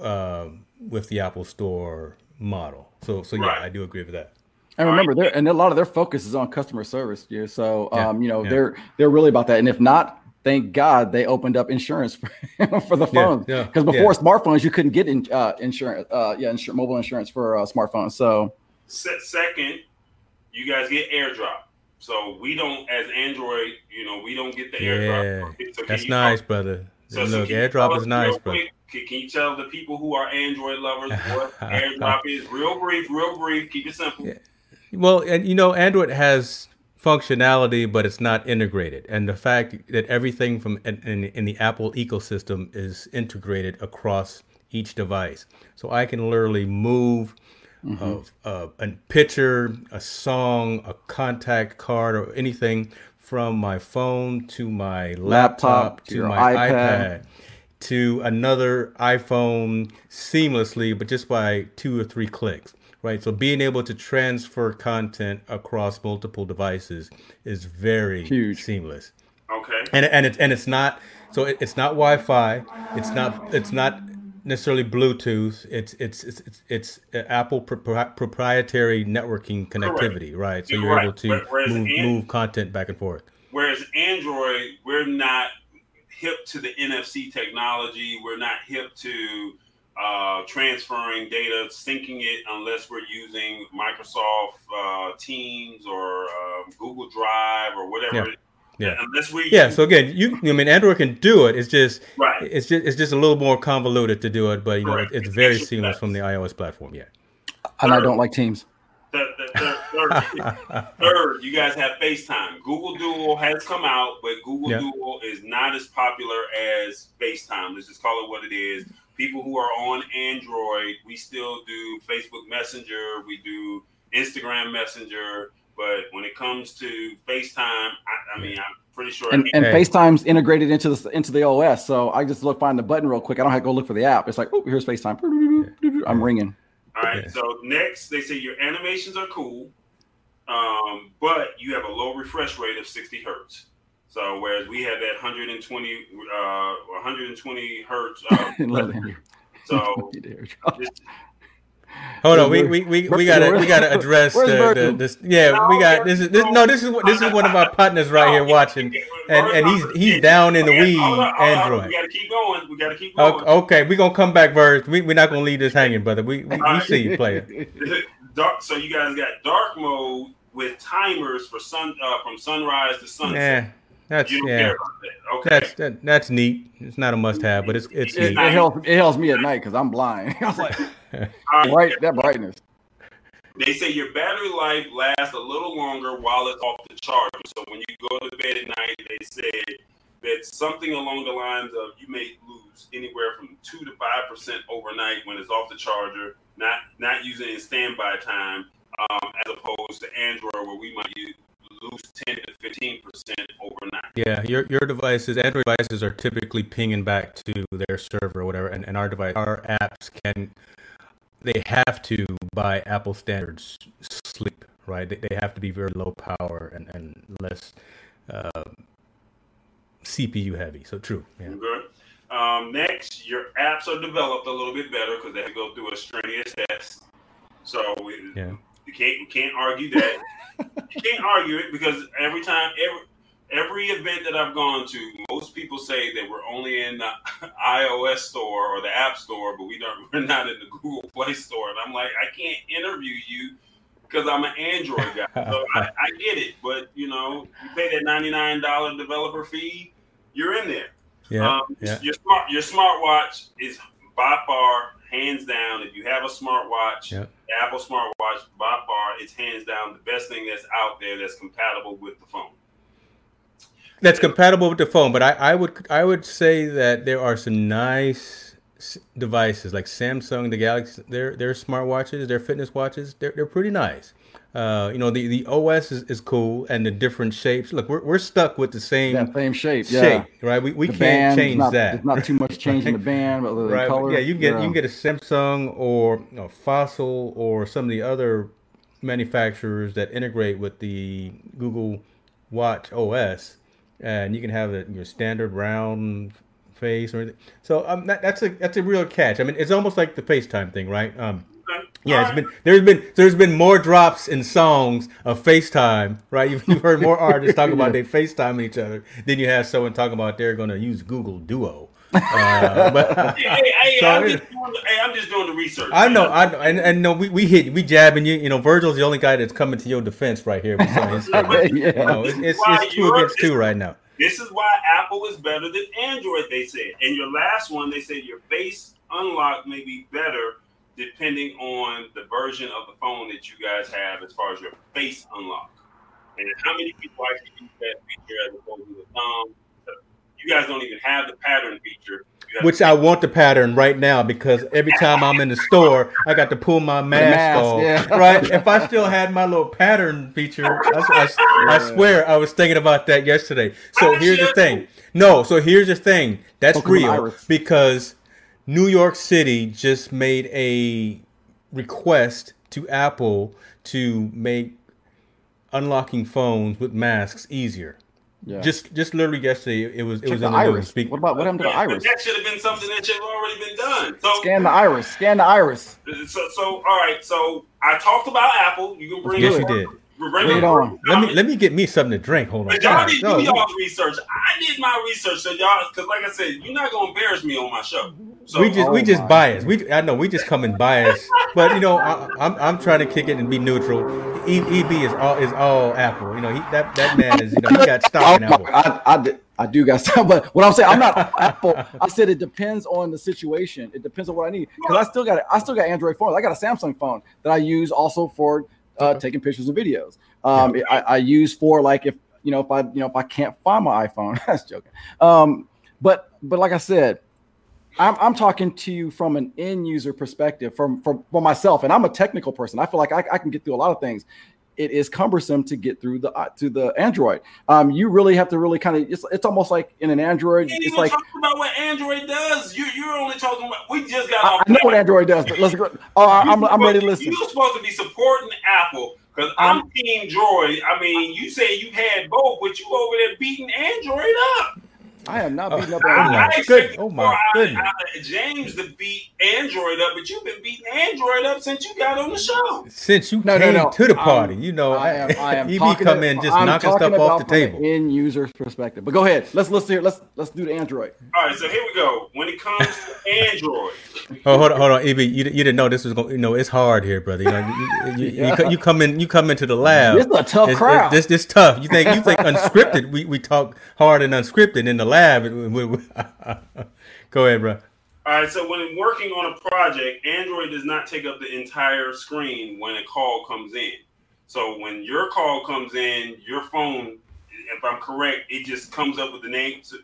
[SPEAKER 1] um, with the Apple Store model. So, so yeah,
[SPEAKER 2] Right.
[SPEAKER 1] I do agree with that.
[SPEAKER 3] And remember, they're and a lot of their focus is on customer service. Yeah, so
[SPEAKER 1] Yeah,
[SPEAKER 3] um, you know,
[SPEAKER 1] yeah.
[SPEAKER 3] they're they're really about that. And if not, thank God they opened up insurance for, for the
[SPEAKER 1] Yeah,
[SPEAKER 3] phones.
[SPEAKER 1] yeah,
[SPEAKER 3] Because before
[SPEAKER 1] yeah.
[SPEAKER 3] smartphones, you couldn't get in, uh, insurance. Uh, yeah, insur- mobile insurance for uh, smartphones. So
[SPEAKER 2] Se- second, you guys get AirDrop. So we don't, as Android, you know, we don't get the
[SPEAKER 1] Yeah,
[SPEAKER 2] AirDrop. So
[SPEAKER 1] that's nice,
[SPEAKER 2] talk-
[SPEAKER 1] brother.
[SPEAKER 2] So, so
[SPEAKER 1] Look, AirDrop is nice,
[SPEAKER 2] real
[SPEAKER 1] brother.
[SPEAKER 2] Can, can you tell the people who are Android lovers what AirDrop is? Real brief, real brief. Keep it simple.
[SPEAKER 1] Yeah. Well, and you know, Android has functionality, but it's not integrated. And the fact that everything from in, in, the Apple ecosystem is integrated across each device, so I can literally move of uh, a picture, a song, a contact card, or anything from my phone to my laptop,
[SPEAKER 3] Laptop, to
[SPEAKER 1] to my
[SPEAKER 3] iPad.
[SPEAKER 1] iPad to another iPhone seamlessly, but just by two or three clicks, right? So being able to transfer content across multiple devices is very
[SPEAKER 3] Huge.
[SPEAKER 1] seamless,
[SPEAKER 2] Okay.
[SPEAKER 1] and and it's and it's not so it, it's not Wi-Fi, it's not it's not necessarily Bluetooth. It's it's it's it's, it's uh, Apple propri- proprietary networking connectivity, right? So
[SPEAKER 2] You're
[SPEAKER 1] you're
[SPEAKER 2] right.
[SPEAKER 1] able to
[SPEAKER 2] whereas
[SPEAKER 1] move,
[SPEAKER 2] in-
[SPEAKER 1] move content back and forth.
[SPEAKER 2] Whereas Android, we're not hip to the NFC technology. We're not hip to uh, transferring data, syncing it, unless we're using Microsoft uh, Teams or uh, Google Drive or whatever.
[SPEAKER 1] Yeah. Yeah.
[SPEAKER 2] Unless we
[SPEAKER 1] Yeah. So again, you I mean Android can do it. It's just
[SPEAKER 2] right.
[SPEAKER 1] it's just it's just a little more convoluted to do it, but you know
[SPEAKER 2] Correct.
[SPEAKER 1] it, it's
[SPEAKER 2] It's
[SPEAKER 1] very seamless
[SPEAKER 2] steps.
[SPEAKER 1] from the iOS platform. Yeah.
[SPEAKER 3] and I don't like Teams.
[SPEAKER 2] Third, third, third, third, you guys have FaceTime. Google Duo has come out, but Google
[SPEAKER 1] Yeah.
[SPEAKER 2] Duo is not as popular as FaceTime. Let's just call it what it is. People who are on Android, we still do Facebook Messenger, we do Instagram Messenger, but when it comes to FaceTime, I, I mean, I'm pretty sure.
[SPEAKER 3] And, and FaceTime's integrated into the into the OS. So I just look find the button real quick. I don't have to go look for the app. It's like, oh, here's FaceTime. I'm ringing.
[SPEAKER 2] All right.
[SPEAKER 1] Yeah.
[SPEAKER 2] So next, they say your animations are cool, um, but you have a low refresh rate of 60 hertz. So whereas we have that 120, uh, 120 hertz. Uh,
[SPEAKER 3] Love Andrew.
[SPEAKER 2] so just,
[SPEAKER 1] Hold on, we, we, we, we gotta we gotta address the, the this yeah we got this is this no this is this is one of our partners right here watching and and he's he's down in the
[SPEAKER 2] Okay,
[SPEAKER 1] weed
[SPEAKER 2] hold on, hold on.
[SPEAKER 1] Android.
[SPEAKER 2] We gotta keep going. We gotta keep going.
[SPEAKER 1] Okay, okay, we're gonna come back, Verse. We we're not gonna leave this hanging, brother. We we, we see you player.
[SPEAKER 2] dark. So you guys got dark mode with timers for sun uh, from sunrise to sunset.
[SPEAKER 1] Yeah, that's
[SPEAKER 2] You don't
[SPEAKER 1] yeah.
[SPEAKER 2] care about that. Okay.
[SPEAKER 1] That's that, that's neat. It's not a must have, but it's it's
[SPEAKER 3] It, it, helps, it helps me at night because I'm blind. I was like,
[SPEAKER 2] All right.
[SPEAKER 3] bright, that brightness.
[SPEAKER 2] They say your battery life lasts a little longer while it's off the charger. So when you go to bed at night, they said that something along the lines of you may lose anywhere from two to five percent overnight when it's off the charger, not not using it in standby time, um, as opposed to Android where we might use, lose ten to fifteen percent overnight.
[SPEAKER 1] Yeah, your your devices, Android devices, are typically pinging back to their server or whatever, and, and our device, our apps can, they have to by Apple standards sleep, right? They, they have to be very low power and and less uh, CPU heavy. So true. Yeah.
[SPEAKER 2] Good. Um, next, your apps are developed a little bit better because they have to go through a strenuous test. So we,
[SPEAKER 1] Yeah.
[SPEAKER 2] You can't you can't argue that. you can't argue it because every time every every event that I've gone to, most people say that we're only in the iOS store or the App Store, but we don't we're not in the Google Play Store. And I'm like, I can't interview you because I'm an Android guy. So I, I get it, but you know, you pay that ninety nine dollar developer fee, you're in there.
[SPEAKER 1] Yeah.
[SPEAKER 2] Um,
[SPEAKER 1] yeah.
[SPEAKER 2] Your smart your smartwatch is by far hands down. If you have a smartwatch,
[SPEAKER 1] Yep.
[SPEAKER 2] Apple smartwatch by far, it's hands down the best thing that's out there that's compatible with the phone.
[SPEAKER 1] That's compatible with the phone, but I, I would I would say that there are some nice devices like Samsung, the Galaxy, their their smartwatches, their fitness watches. They're they're pretty nice. Uh, you know, the, the OS is, is cool and the different shapes. Look, we're, we're stuck with the same
[SPEAKER 3] That same shape. Yeah.
[SPEAKER 1] right? We, we
[SPEAKER 3] The
[SPEAKER 1] can't
[SPEAKER 3] band,
[SPEAKER 1] change
[SPEAKER 3] not,
[SPEAKER 1] that.
[SPEAKER 3] There's not too much change in the band, but the
[SPEAKER 1] right?
[SPEAKER 3] color.
[SPEAKER 1] Yeah, you can get you can get a Samsung or you know, Fossil or some of the other manufacturers that integrate with the Google Watch OS, and you can have it your standard round face or anything. So um, that, that's a that's a real catch. I mean, it's almost like the FaceTime thing, right? Um. Yeah, it's
[SPEAKER 2] All
[SPEAKER 1] been there's been there's been more drops in songs of FaceTime, right? You've, you've heard more artists talk about they FaceTime each other than you have someone talking about they're going to use Google Duo. Uh, but
[SPEAKER 2] Hey, hey, hey,
[SPEAKER 1] So
[SPEAKER 2] I'm
[SPEAKER 1] it-
[SPEAKER 2] just doing the, hey, I'm just doing the research.
[SPEAKER 1] I know, I know, and, and no, we, we hit we jabbing you. You know, Virgil's the only guy that's coming to your defense right here. With some of his statements.
[SPEAKER 3] Yeah.
[SPEAKER 1] You know, it's, it's, it's 2 against two right now.
[SPEAKER 2] This is why Apple is better than Android, they said. And your last one, they said your face unlock may be better depending on the version of the phone that you guys have as far as your face unlock. And how many people actually use that feature as opposed to the thumb? You guys don't even have the pattern feature.
[SPEAKER 1] Which I want the pattern right now because every time I'm in the store, I got to pull my mask,
[SPEAKER 3] mask,
[SPEAKER 1] off.
[SPEAKER 3] yeah.
[SPEAKER 1] Right? If I still had my little pattern feature, I, I- I swear I was thinking about that yesterday. So here's the thing. No, so here's the thing. That's
[SPEAKER 3] Pokemon
[SPEAKER 1] real
[SPEAKER 3] Iris.
[SPEAKER 1] because New York City just made a request to Apple to make unlocking phones with masks easier.
[SPEAKER 3] Yeah.
[SPEAKER 1] Just just literally yesterday, it was it
[SPEAKER 3] Check
[SPEAKER 1] was
[SPEAKER 3] the
[SPEAKER 1] in the news.
[SPEAKER 3] iris.
[SPEAKER 1] Speak-
[SPEAKER 3] What about what happened to the
[SPEAKER 2] But
[SPEAKER 3] iris?
[SPEAKER 2] That should have been something that should have already been done. So,
[SPEAKER 3] Scan the iris. Scan the iris.
[SPEAKER 2] so, so, all right. So I talked about Apple. You can bring
[SPEAKER 1] Yes,
[SPEAKER 2] it
[SPEAKER 1] you did.
[SPEAKER 2] Bring
[SPEAKER 3] Bring
[SPEAKER 2] it
[SPEAKER 3] it on.
[SPEAKER 1] Let me let me get me something to drink. Hold on.
[SPEAKER 2] But y'all
[SPEAKER 1] God,
[SPEAKER 2] didn't
[SPEAKER 1] no,
[SPEAKER 2] do
[SPEAKER 1] you-
[SPEAKER 2] y'all's research. I did my research, so y'all, because like I said, you're not gonna embarrass me on my show. So
[SPEAKER 1] we just we
[SPEAKER 3] Oh
[SPEAKER 1] just
[SPEAKER 3] my.
[SPEAKER 1] biased. We I know we just come in biased, but you know I, I'm I'm trying to kick it and be neutral. E, EB is all is all Apple. You know he that that man is you know he got stock in
[SPEAKER 3] Oh,
[SPEAKER 1] Apple.
[SPEAKER 3] I, I, did, I do got stuff, but what I'm saying, I'm not Apple. I said it depends on the situation. It depends on what I need because I still got I still got Android phones. I got a Samsung phone that I use also for uh, taking pictures and videos. Um, I, I use for like if you know if I you know if I can't find my iPhone. That's joking. Um, but but like I said, I'm, I'm talking to you from an end user perspective, from, from for myself, and I'm a technical person. I feel like I, I can get through a lot of things. It is cumbersome to get through the uh, to the Android. Um, you really have to really kind of. It's, it's almost like in an Android. It's like
[SPEAKER 2] about what Android does. You, you're only talking about. We just got.
[SPEAKER 3] I,
[SPEAKER 2] off
[SPEAKER 3] I know what Android does, but let's go. Oh, I- I'm, I'm ready to listen.
[SPEAKER 2] You're supposed to be supporting Apple because I'm
[SPEAKER 3] I'm-
[SPEAKER 2] Team Droid. I mean, you say you had both, but you over there beating Android up.
[SPEAKER 3] I am not uh, beating up
[SPEAKER 1] Oh,
[SPEAKER 3] Android.
[SPEAKER 1] my
[SPEAKER 2] I expect
[SPEAKER 1] good- oh, my
[SPEAKER 2] more out of-
[SPEAKER 1] goodness.
[SPEAKER 2] out of James to beat Android up, but you've been beating Android up since you got on the show.
[SPEAKER 1] Since you
[SPEAKER 3] No, no,
[SPEAKER 1] came
[SPEAKER 3] no.
[SPEAKER 1] to the
[SPEAKER 3] I'm-
[SPEAKER 1] party, you know
[SPEAKER 3] I am. I am.
[SPEAKER 1] EB come in just
[SPEAKER 3] I'm
[SPEAKER 1] knocking
[SPEAKER 3] talking
[SPEAKER 1] stuff off the
[SPEAKER 3] from
[SPEAKER 1] table.
[SPEAKER 3] End user's perspective. But go ahead. Let's let's hear. Let's let's do the Android.
[SPEAKER 2] All right, so here we go. When it comes to Android,
[SPEAKER 1] Oh, hold on, hold on, EB. You, you didn't know this was going. You know, it's hard here, brother. You know, you, you, you, you, you come in, you come into the lab.
[SPEAKER 3] This is a tough
[SPEAKER 1] It's-
[SPEAKER 3] crowd.
[SPEAKER 1] This this tough. You think you think unscripted? We we talk hard and unscripted in the lab. Go ahead, bro.
[SPEAKER 2] All right, so when working on a project, Android does not take up the entire screen when a call comes in. So when your call comes in, your phone, if I'm correct, it just comes up with the name. So,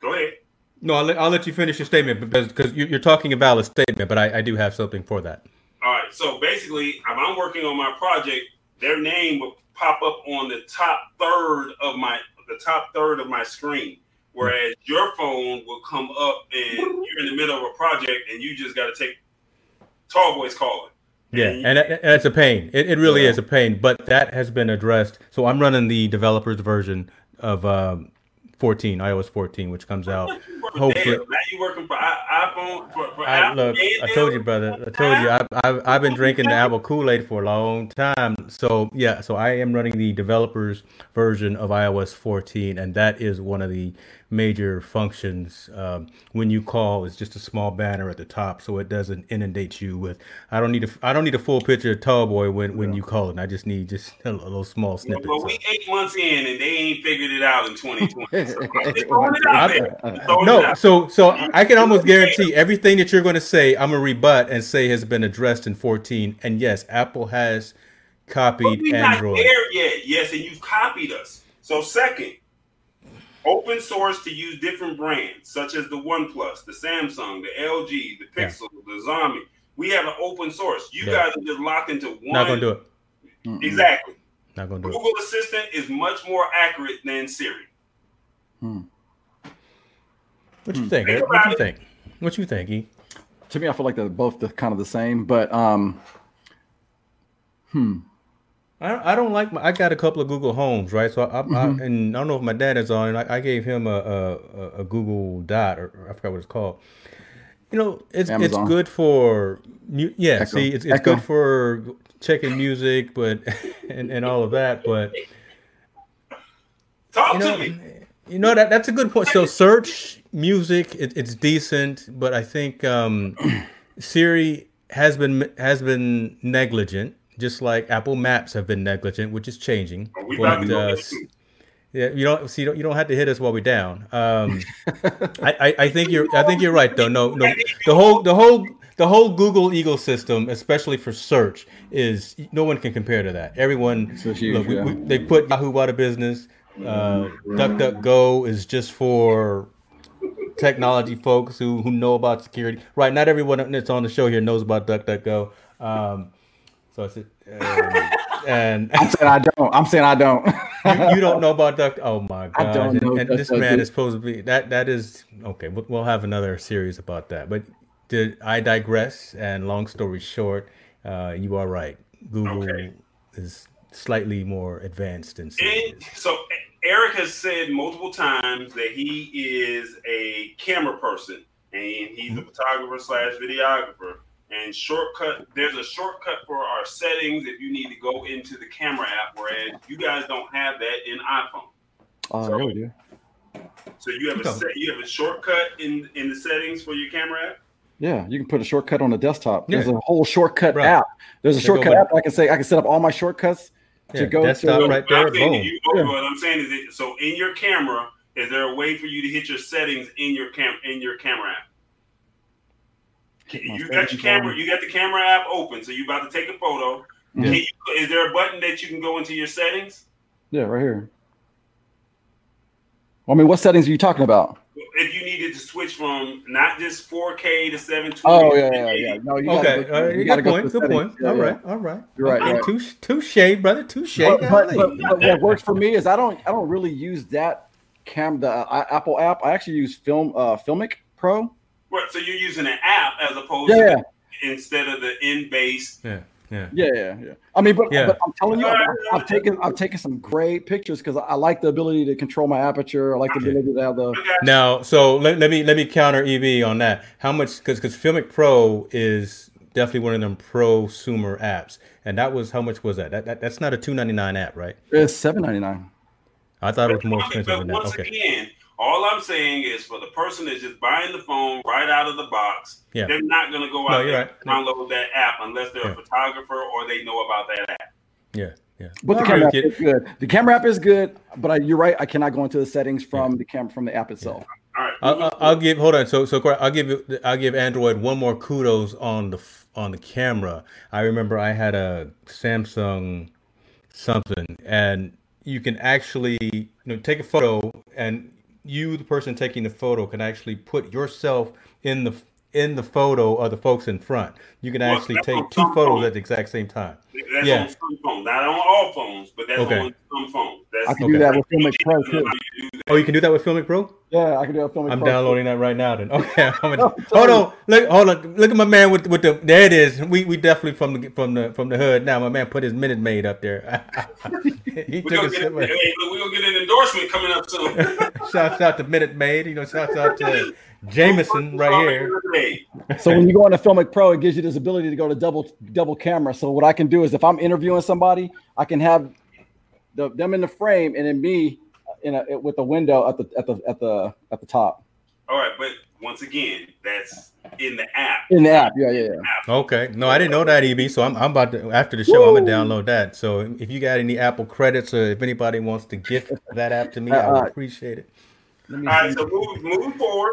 [SPEAKER 2] go ahead.
[SPEAKER 1] No, I'll let, I'll let you finish your statement because because you're, talking about a valid statement, but I, I do have something for that.
[SPEAKER 2] All right, so basically, if I'm working on my project, their name will pop up on the top third of my the top third of my screen, whereas your phone will come up and you're in the middle of a project and you just got to take tall voice calling.
[SPEAKER 1] Yeah,
[SPEAKER 2] And
[SPEAKER 1] it- a pain. It, it really
[SPEAKER 3] Yeah.
[SPEAKER 1] is a pain, but that has been addressed. So I'm running the developers version of um, 14, iOS 14, which comes out. Hopefully-
[SPEAKER 2] Now you working for I- iPhone for, for
[SPEAKER 1] I,
[SPEAKER 2] Apple.
[SPEAKER 1] look, I told you, brother. I told you. I, I've, I've been drinking the Apple Kool Aid for a long time. So yeah, so I am running the developers version of iOS 14, and that is one of the major functions. Um, when you call, it's just a small banner at the top, so it doesn't inundate you with. I don't need a I don't need a full picture of Tallboy when when you call it. I just need just a, a little small snippet.
[SPEAKER 2] Well, we eight months in and they ain't figured it out in 2020. So
[SPEAKER 3] It's
[SPEAKER 2] throwing it out there. Uh, uh, uh. Throwing it
[SPEAKER 1] No, so so I can almost guarantee everything that you're going to say, I'm gonna rebut and say has been addressed in 14. And yes, Apple has
[SPEAKER 2] But
[SPEAKER 1] copied
[SPEAKER 2] we not
[SPEAKER 1] Android.
[SPEAKER 2] there yet. Yes, and you've copied us. So second, open source to use different brands such as the OnePlus, the Samsung, the LG, the
[SPEAKER 1] Yeah.
[SPEAKER 2] Pixel, the Zombie. We have an open source. You
[SPEAKER 1] Yeah.
[SPEAKER 2] guys are just locked into one.
[SPEAKER 1] Not gonna do it.
[SPEAKER 3] Mm-mm.
[SPEAKER 2] Exactly.
[SPEAKER 1] Not gonna do it.
[SPEAKER 2] Google Assistant is much more accurate than Siri.
[SPEAKER 1] What you
[SPEAKER 3] Hmm.
[SPEAKER 1] think?
[SPEAKER 2] Think
[SPEAKER 1] What you
[SPEAKER 2] it.
[SPEAKER 1] think? What you think? E?
[SPEAKER 3] To me, I feel like they're both the, kind of the same, but um, hmm.
[SPEAKER 1] I, I don't like my, I got a couple of Google Homes, right? So I, I,
[SPEAKER 3] Mhm.
[SPEAKER 1] and I don't know if my dad is on. I, I gave him a, a, a- a Google Dot, or, or I forgot what it's called. You know, it's
[SPEAKER 3] Amazon.
[SPEAKER 1] it's good for mu- yeah.
[SPEAKER 3] Echo.
[SPEAKER 1] See, it's it's
[SPEAKER 3] Echo.
[SPEAKER 1] good for checking music, but and, and all of that. But
[SPEAKER 2] Talk
[SPEAKER 1] you know,
[SPEAKER 2] to me.
[SPEAKER 1] you know that that's a good point. So search music, it, it's decent, but I think um, Siri has been has been negligent, just like Apple Maps have been negligent, which is changing.
[SPEAKER 2] We
[SPEAKER 1] But, uh,
[SPEAKER 2] there
[SPEAKER 1] s-
[SPEAKER 2] too.
[SPEAKER 1] yeah, you don't see. You don't, you don't have to hit us while we're down. Um, I, I, I think you're. I think you're right, though. No, no. The whole, the whole, the whole Google ecosystem, especially for search, is no one can compare to that. Everyone,
[SPEAKER 3] huge,
[SPEAKER 1] look, we,
[SPEAKER 3] yeah.
[SPEAKER 1] we, they put Yahoo out of business. Uh, DuckDuckGo is just for technology folks who who know about security. Right? Not everyone that's on the show here knows about DuckDuckGo. Um, so it's um, and.
[SPEAKER 3] I'm saying I don't. I'm saying I don't.
[SPEAKER 1] you, you don't know about Duck. Oh my
[SPEAKER 3] I
[SPEAKER 1] god!
[SPEAKER 3] don't
[SPEAKER 1] And,
[SPEAKER 3] know
[SPEAKER 1] and
[SPEAKER 3] Duck
[SPEAKER 1] this
[SPEAKER 3] Duck
[SPEAKER 1] man
[SPEAKER 3] Go.
[SPEAKER 1] is supposed to be that. That is okay. We'll, we'll have another series about that. But did I digress? And long story short, uh, you are right. Google
[SPEAKER 2] Okay.
[SPEAKER 1] is slightly more advanced than
[SPEAKER 2] And so Eric has said multiple times that he is a camera person and he's a photographer slash videographer. And shortcut, there's a shortcut for our settings if you need to go into the camera app, whereas you guys don't have that in iPhone.
[SPEAKER 3] Oh, there we go.
[SPEAKER 2] So you have a set, you have a shortcut in in the settings for your camera app.
[SPEAKER 3] Yeah, you can put a shortcut on the desktop. There's a whole shortcut
[SPEAKER 1] Right.
[SPEAKER 3] app. There's a
[SPEAKER 1] They
[SPEAKER 3] shortcut app. I can say I can set up all my shortcuts to
[SPEAKER 1] Yeah,
[SPEAKER 3] go
[SPEAKER 1] desktop
[SPEAKER 3] to.
[SPEAKER 1] right
[SPEAKER 2] What I'm
[SPEAKER 1] there,
[SPEAKER 2] saying
[SPEAKER 1] boom.
[SPEAKER 2] you-
[SPEAKER 3] Yeah.
[SPEAKER 2] what I'm saying is, that, so in your camera, is there a way for you to hit your settings in your cam in your camera app?
[SPEAKER 3] Get my
[SPEAKER 2] You got your camera. You got the camera app open, so you about to take a photo. Can you, is there a button that you can go into your settings?
[SPEAKER 3] Yeah, right here. I mean, what settings are you talking about?
[SPEAKER 2] If you needed to switch from not just 4K to 720.
[SPEAKER 3] Oh yeah, yeah, yeah. No, you
[SPEAKER 1] Okay,
[SPEAKER 3] gotta
[SPEAKER 1] all
[SPEAKER 3] go,
[SPEAKER 1] right,
[SPEAKER 3] you gotta go
[SPEAKER 1] point.
[SPEAKER 3] to the
[SPEAKER 1] Good point.
[SPEAKER 3] settings. Yeah,
[SPEAKER 1] all
[SPEAKER 3] yeah.
[SPEAKER 1] right, all right.
[SPEAKER 3] You're right,
[SPEAKER 1] Okay,
[SPEAKER 3] right.
[SPEAKER 1] Touche, touche, brother. Touche.
[SPEAKER 3] But, but, but, but what works for me is I don't I don't really use that cam the uh, Apple app. I actually use Film uh, Filmic Pro.
[SPEAKER 2] Right, so you're using an app as opposed
[SPEAKER 3] Yeah,
[SPEAKER 2] to instead of the in-base.
[SPEAKER 1] yeah, yeah.
[SPEAKER 3] yeah, yeah, yeah. I mean, but,
[SPEAKER 1] Yeah.
[SPEAKER 3] but I'm telling you, I've, I've taken I've taken some great pictures because I like the ability to control my aperture. I like the
[SPEAKER 1] Okay.
[SPEAKER 3] ability to have the
[SPEAKER 1] Now, so let, let me let me counter EB on that. How much? Because because Filmic Pro is definitely one of them prosumer apps, and that was how much was that? That, that that's not a two ninety nine app, right?
[SPEAKER 3] it's seven ninety nine.
[SPEAKER 1] I thought it was more expensive
[SPEAKER 2] but
[SPEAKER 1] than that. Okay,
[SPEAKER 2] again, all I'm saying is for the person that's just buying the phone right out of the box,
[SPEAKER 1] Yeah.
[SPEAKER 2] they're not going to go out
[SPEAKER 1] you're
[SPEAKER 2] there
[SPEAKER 1] right.
[SPEAKER 2] and download that app unless they're
[SPEAKER 1] Yeah.
[SPEAKER 2] a photographer or they know about that app.
[SPEAKER 1] yeah, yeah.
[SPEAKER 3] But the
[SPEAKER 1] I
[SPEAKER 3] camera app is good. The camera app is good, but I, you're right. I cannot go into the settings from the camera from the app itself.
[SPEAKER 2] All right.
[SPEAKER 1] I'll, I'll- I'll give. Hold on. So so I'll give you. I'll give Android one more kudos on the on the camera. I remember I had a Samsung something, and you can actually you know take a photo, and you, the person taking the photo, can actually put yourself in the in the photo of the folks in front. You can
[SPEAKER 2] Well,
[SPEAKER 1] actually take two photos
[SPEAKER 2] phones.
[SPEAKER 1] at the exact same time.
[SPEAKER 2] That's
[SPEAKER 1] Yeah.
[SPEAKER 2] on some phones, not on all phones, but that's
[SPEAKER 1] Okay.
[SPEAKER 2] on some phones. That's
[SPEAKER 3] I can
[SPEAKER 1] Okay.
[SPEAKER 3] do that with Filmic Pro too.
[SPEAKER 1] Oh, you can do that with Filmic Pro.
[SPEAKER 3] Yeah, I can do a Filmic
[SPEAKER 1] I'm
[SPEAKER 3] Pro.
[SPEAKER 1] downloading that right now. Then okay, I'm gonna,
[SPEAKER 3] I'm
[SPEAKER 1] hold on, look, hold on, look at my man with with the there it is. We we definitely from the from the from the hood now. My man put his minute maid up there. he
[SPEAKER 2] We're
[SPEAKER 1] took
[SPEAKER 2] gonna,
[SPEAKER 1] a
[SPEAKER 2] get,
[SPEAKER 1] sip.
[SPEAKER 2] hey, look, we're gonna get an endorsement coming up soon.
[SPEAKER 1] Shouts out to Minute Maid. You know, shouts out to Jameson right here.
[SPEAKER 3] So when you go into Filmic Pro, it gives you this ability to go to double double camera. So what I can do is if I'm interviewing somebody, I can have the, them in the frame and then me in a with a window at the at the at the at the top.
[SPEAKER 2] All right, but once again, that's in the app.
[SPEAKER 3] In the app, yeah, yeah, yeah.
[SPEAKER 1] Okay. No, I didn't know that, EB. So I'm, I'm about to after the show, I'm gonna download that. So if you got any Apple credits or if anybody wants to gift that app to me, I would
[SPEAKER 3] Uh,
[SPEAKER 1] appreciate it.
[SPEAKER 2] All right, so move, moving forward,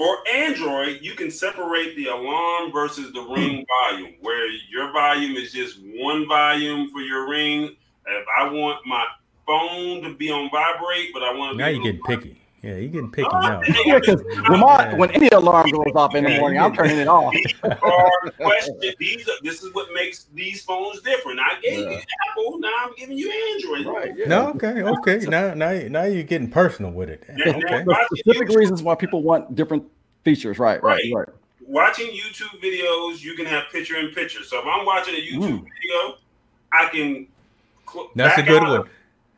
[SPEAKER 2] for Android, you can separate the alarm versus the hmm. ring volume, where your volume is just one volume for your ring. If I want my phone to be on vibrate, but I want to
[SPEAKER 1] Now
[SPEAKER 2] be
[SPEAKER 1] you're getting picky. Yeah, you're getting picky
[SPEAKER 2] Oh,
[SPEAKER 1] now.
[SPEAKER 3] Yeah, because when, my, when any alarm goes off in the morning, I'm turning it off.
[SPEAKER 2] These are questions. These are, this is what makes these phones different. I gave
[SPEAKER 3] Yeah.
[SPEAKER 2] you Apple, now I'm giving you Android.
[SPEAKER 3] Right. Yeah.
[SPEAKER 1] No, okay, okay. Now, now, now you're getting personal with it.
[SPEAKER 2] Yeah,
[SPEAKER 1] Okay.
[SPEAKER 2] yeah.
[SPEAKER 3] The specific reasons why people want different features. Right. Right.
[SPEAKER 2] Right.
[SPEAKER 3] Right.
[SPEAKER 2] watching YouTube videos, you can have picture in picture. So if I'm watching a YouTube
[SPEAKER 3] Mm.
[SPEAKER 2] video, I can. Cl-
[SPEAKER 1] That's a good
[SPEAKER 2] out.
[SPEAKER 1] one.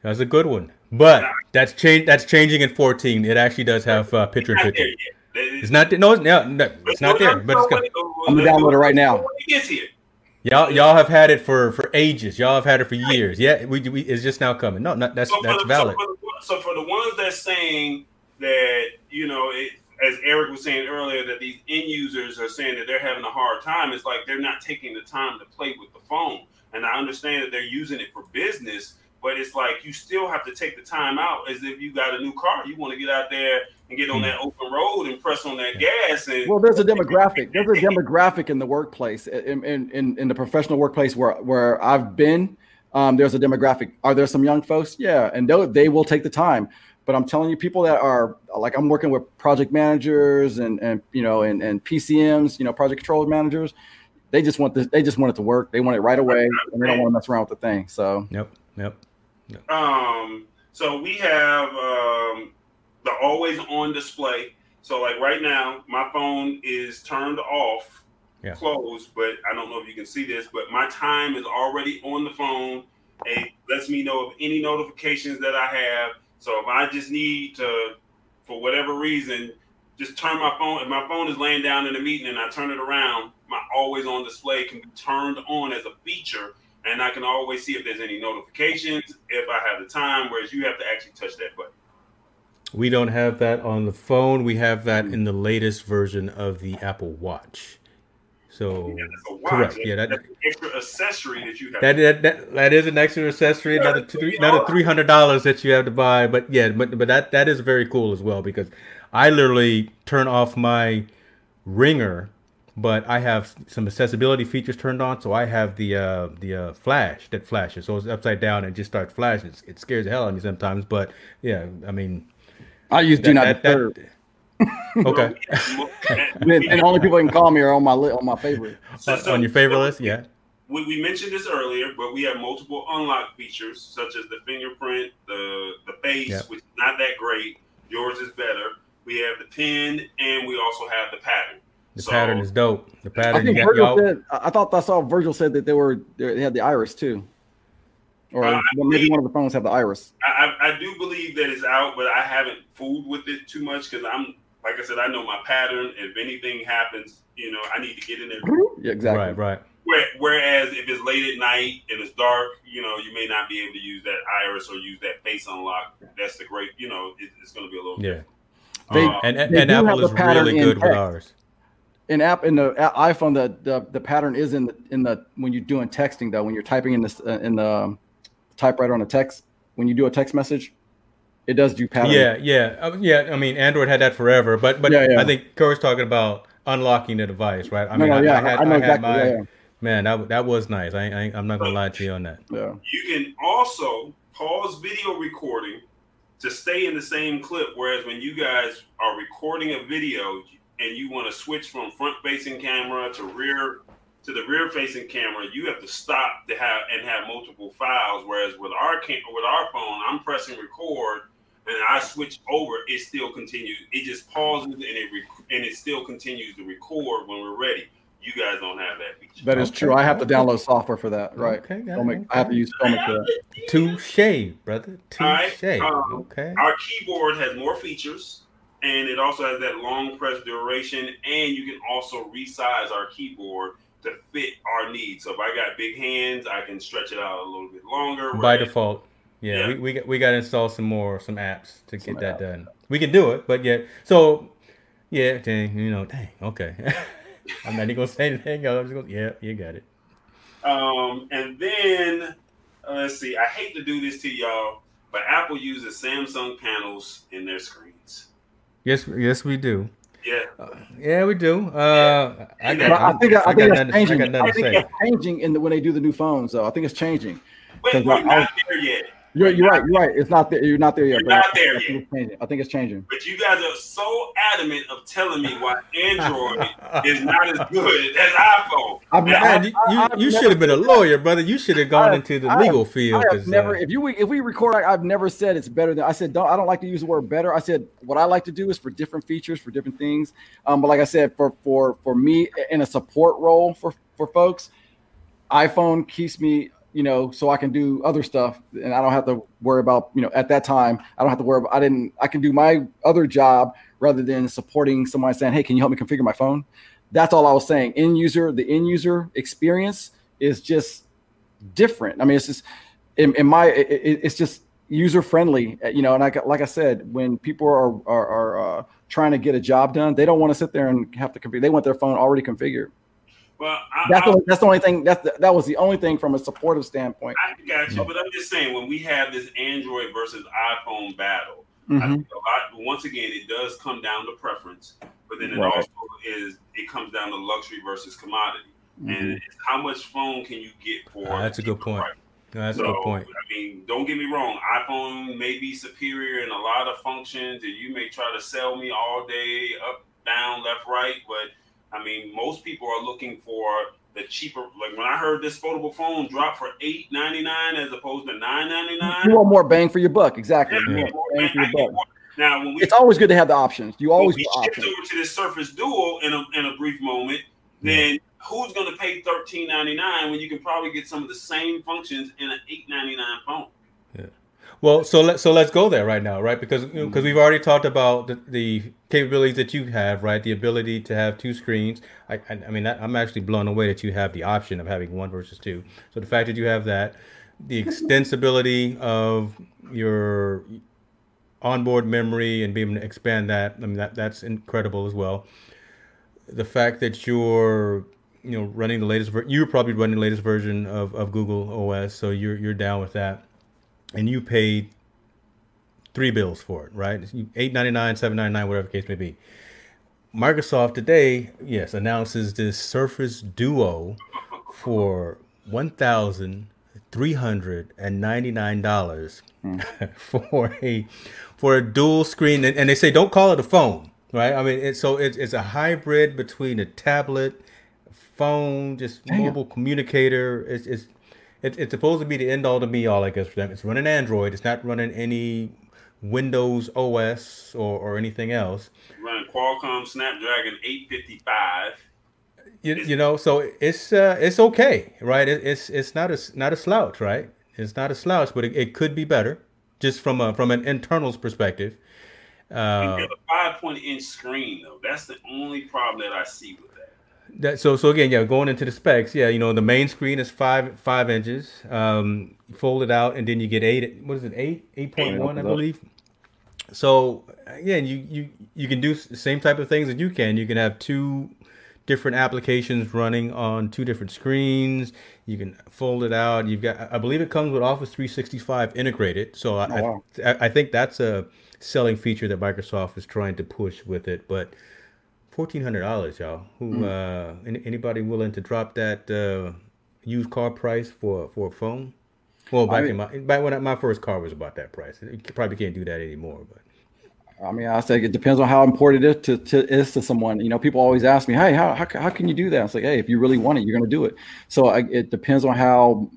[SPEAKER 1] That's a good one. But that's change. That's changing in 14. It actually does have uh, picture in
[SPEAKER 2] Not
[SPEAKER 1] picture.
[SPEAKER 2] there yet.
[SPEAKER 1] It's not. there- No, no, no it's not there. But it's good.
[SPEAKER 3] I'm gonna download it right now.
[SPEAKER 2] When it gets here.
[SPEAKER 1] Y'all, y'all have had it for for ages. Y'all have had it for years. Yeah, we, we it's just now coming. No, not, that's
[SPEAKER 2] So
[SPEAKER 1] that's
[SPEAKER 2] the,
[SPEAKER 1] valid.
[SPEAKER 2] So for, the, so for the ones that saying that you know, it, as Eric was saying earlier, that these end users are saying that they're having a hard time. It's like they're not taking the time to play with the phone. And I understand that they're using it for business, but it's like you still have to take the time out as if you got a new car. You want to get out there and get on
[SPEAKER 1] Hmm.
[SPEAKER 2] that open road and press on that gas. And
[SPEAKER 3] Well, there's a demographic. There's a demographic in the workplace, in in, in, in the professional workplace where where I've been. Um, there's a demographic. Are there some young folks? Yeah, and they they will take the time. But I'm telling you, people that are like I'm working with project managers and and you know and and PCMs, you know, project control managers. They just want this. They just want it to work. They want it right away, and they don't want to mess around with the thing. So
[SPEAKER 1] Yep, yep.
[SPEAKER 2] Um, so we have um, the always on display. So like right now, my phone is turned off,
[SPEAKER 1] Yeah.
[SPEAKER 2] closed, but I don't know if you can see this, but my time is already on the phone. It lets me know of any notifications that I have. So if I just need to, for whatever reason, just turn my phone. If my phone is laying down in a meeting and I turn it around, my always on display can be turned on as a feature and I can always see if there's any notifications if I have the time. Whereas you have to actually touch that button.
[SPEAKER 1] We don't have that on the phone. We have that hmm. in the latest version of the Apple Watch. So
[SPEAKER 2] Yeah, that's a watch.
[SPEAKER 1] correct. Yeah, that
[SPEAKER 2] that's an extra accessory that you have.
[SPEAKER 1] that, that that that is an extra accessory, another three, another three hundred dollars that you have to buy. But yeah, but but that that is very cool as well because I literally turn off my ringer, but I have some accessibility features turned on, so I have the uh, the uh, flash that flashes. So it's upside down and it just starts flashing. It's, it scares the hell out of me sometimes, but yeah, I mean,
[SPEAKER 3] I use do not
[SPEAKER 1] that- that-
[SPEAKER 3] disturb,
[SPEAKER 1] okay,
[SPEAKER 3] and, and only people that can call me are on my li- on my favorite.
[SPEAKER 2] So- so-
[SPEAKER 1] on your favorite list, yeah.
[SPEAKER 2] we, we mentioned this earlier, but we have multiple unlock features such as the fingerprint, the the face,
[SPEAKER 1] Yep.
[SPEAKER 2] which is not that great. Yours is better. We have the pin, and we also have the pattern.
[SPEAKER 1] The
[SPEAKER 2] So-
[SPEAKER 1] pattern is dope. The
[SPEAKER 3] I
[SPEAKER 1] pattern, you
[SPEAKER 3] think
[SPEAKER 1] got
[SPEAKER 3] Virgil
[SPEAKER 1] y'all.
[SPEAKER 3] said. I I thought I saw Virgil said that they were they had the iris too, or
[SPEAKER 2] Uh,
[SPEAKER 3] well, maybe
[SPEAKER 2] believe-
[SPEAKER 3] one of the phones have the iris.
[SPEAKER 2] I, I, I do believe that it's out, but I haven't fooled with it too much because I'm like I said, I know my pattern. If anything happens, you know, I need to get in there.
[SPEAKER 3] Yeah, exactly.
[SPEAKER 1] Right, right.
[SPEAKER 2] Whereas if it's late at night and it's dark, you know, you may not be able to use that iris or use that face unlock. That's the great, you know, it, it's going to be a little
[SPEAKER 1] Yeah.
[SPEAKER 2] different.
[SPEAKER 3] They-
[SPEAKER 2] Uh,
[SPEAKER 1] And and,
[SPEAKER 3] They
[SPEAKER 1] and Apple is really
[SPEAKER 3] in
[SPEAKER 1] good with ours.
[SPEAKER 3] In app in the a- iPhone, the, the the pattern is in the in the when you're doing texting though. When you're typing in this uh, in the um, typewriter on a text, when you do a text message, it does do pattern.
[SPEAKER 1] Yeah, yeah, uh, yeah. I mean, Android had that forever, but but
[SPEAKER 3] Yeah, yeah.
[SPEAKER 1] I think Corey's talking about unlocking the device, right? I
[SPEAKER 3] No,
[SPEAKER 1] mean,
[SPEAKER 3] no,
[SPEAKER 1] I,
[SPEAKER 3] yeah,
[SPEAKER 1] I had,
[SPEAKER 3] I know
[SPEAKER 1] I had
[SPEAKER 3] exactly,
[SPEAKER 1] my
[SPEAKER 3] yeah, yeah.
[SPEAKER 1] man. That that was nice. I, I I'm not gonna lie to you on that.
[SPEAKER 3] yeah.
[SPEAKER 2] You can also pause video recording to stay in the same clip. Whereas when you guys are recording a video and you want to switch from front facing camera to rear to the rear facing camera, you have to stop to have and have multiple files. Whereas with our cam- with our phone, I'm pressing record and I switch over, it still continues. It just pauses and it rec- and it still continues to record when we're ready. You guys don't have that feature.
[SPEAKER 3] That is
[SPEAKER 1] Okay,
[SPEAKER 3] true. I have to download software for that. Right.
[SPEAKER 1] Okay, got it,
[SPEAKER 3] Filmic- I have to use Filmic for that.
[SPEAKER 1] Touche, brother.
[SPEAKER 2] All right,
[SPEAKER 1] Touche.
[SPEAKER 2] um,
[SPEAKER 1] Okay.
[SPEAKER 2] Our keyboard has more features, and it also has that long press duration, and you can also resize our keyboard to fit our needs. So if I got big hands, I can stretch it out a little bit longer.
[SPEAKER 1] By default. Yeah, yeah. we we got, we got to install some more some apps to get that apps. done. We can do it, but yeah. So yeah, dang, you know, dang, okay. I'm not even gonna say anything. I'm just gonna, yeah, you got it.
[SPEAKER 2] Um, and then uh, let's see. I hate to do this to y'all, but Apple uses Samsung panels in their screens.
[SPEAKER 1] Yes, yes, we do.
[SPEAKER 2] Yeah,
[SPEAKER 1] uh, yeah, we do. Uh,
[SPEAKER 3] I, got, I, think I, I think it's changing. I, think it's changing in the, when they do the new phones. Though I think it's changing.
[SPEAKER 2] Wait, we're not there yet.
[SPEAKER 3] You're, you're right. You're right. It's not there. You're not there yet.
[SPEAKER 2] You're not there I
[SPEAKER 3] yet. Think I think it's changing.
[SPEAKER 2] But you guys are so adamant of telling me why Android is not as good as iPhone.
[SPEAKER 1] I've, Man, you, you, you should have been a lawyer, brother. You should have gone into the legal field.
[SPEAKER 3] I have never. Uh, if you if we record, I, have never said it's better than. I said don't. I don't like to use the word better. I said what I like to do is for different features for different things. Um, but like I said, for for for me in a support role for for folks, iPhone keeps me you know, so I can do other stuff and I don't have to worry about, you know, at that time, I don't have to worry about, I didn't, I can do my other job rather than supporting somebody saying, Hey, can you help me configure my phone? That's all I was saying. End user, the end user experience is just different. I mean, it's just in, in my, it, it's just user friendly, you know, and I, like I said, when people are, are, are uh, trying to get a job done, they don't want to sit there and have to configure. They want their phone already configured.
[SPEAKER 2] Well, I,
[SPEAKER 3] that's, the, that's the only thing. That's the, that was the only thing from a supportive standpoint.
[SPEAKER 2] I got you, but I'm just saying when we have this Android versus iPhone battle, mm-hmm. I think a lot. Once again, it does come down to preference, but then it right. also is it comes down to luxury versus commodity, mm-hmm. and how much phone can you get for?
[SPEAKER 1] Uh, that's a good point. Price. that's so, a good point.
[SPEAKER 2] I mean, don't get me wrong. iPhone may be superior in a lot of functions, and you may try to sell me all day, up, down, left, right, but I mean, most people are looking for the cheaper. Like when I heard this foldable phone drop for eight ninety nine as opposed to nine ninety nine.
[SPEAKER 3] You want more bang for your buck, exactly. Yeah, bang for your buck. Now, when we, it's always good to have the options. You always
[SPEAKER 2] we shift over to this Surface Duo in a in a brief moment. Then who's going to pay thirteen ninety nine when you can probably get some of the same functions in an eight ninety nine phone?
[SPEAKER 1] Well, so let so let's go there right now, right? Because because you know, mm. we've already talked about the, the, capabilities that you have, right? The ability to have two screens. I I, I mean, I'm actually blown away that you have the option of having one versus two. So the fact that you have that, the extensibility of your onboard memory and being able to expand that, I mean, that that's incredible as well. The fact that you're you know running the latest ver- you're probably running the latest version of, of Google OS, so you're you're down with that and you paid three bills for it, right? Eight ninety nine, seven ninety nine, whatever the case may be. Microsoft today, yes, announces this Surface Duo for one thousand three hundred and ninety nine dollars mm. for a for a dual screen, and, and, they say don't call it a phone, right? I mean, it's, so it's, it's a hybrid between a tablet, phone, just Damn. mobile communicator. It's, it's it, it's supposed to be the end all to be all, I guess, for them. It's running Android. It's not running any Windows OS or, or anything else.
[SPEAKER 2] Running Qualcomm Snapdragon 855.
[SPEAKER 1] You, you know, so it's uh, it's okay, right? It, it's it's not a not a slouch, right? It's not a slouch, but it, it could be better, just from a from an internals perspective.
[SPEAKER 2] Uh, you a five point inch screen though. That's the only problem that I see with
[SPEAKER 1] that, so so again, yeah, going into the specs, yeah, you know, the main screen is five five inches, um, fold it out, and then you get eight. What is it? Eight eight point one, I believe. So again, you you you can do the same type of things that you can. You can have two different applications running on two different screens. You can fold it out. You've got, I believe, it comes with Office 365 integrated. So oh, I, wow. I I think that's a selling feature that Microsoft is trying to push with it, but fourteen hundred dollars, y'all. Who mm. uh, any, anybody willing to drop that uh, used car price for for a phone? Well, back I mean, in my back when my first car was about that price. You probably can't do that anymore, but.
[SPEAKER 3] I mean, I say it depends on how important it is to, to is to someone. You know, people always ask me, "Hey, how, how, how can you do that?" It's like, "Hey, if you really want it, you're going to do it." So I, it depends on how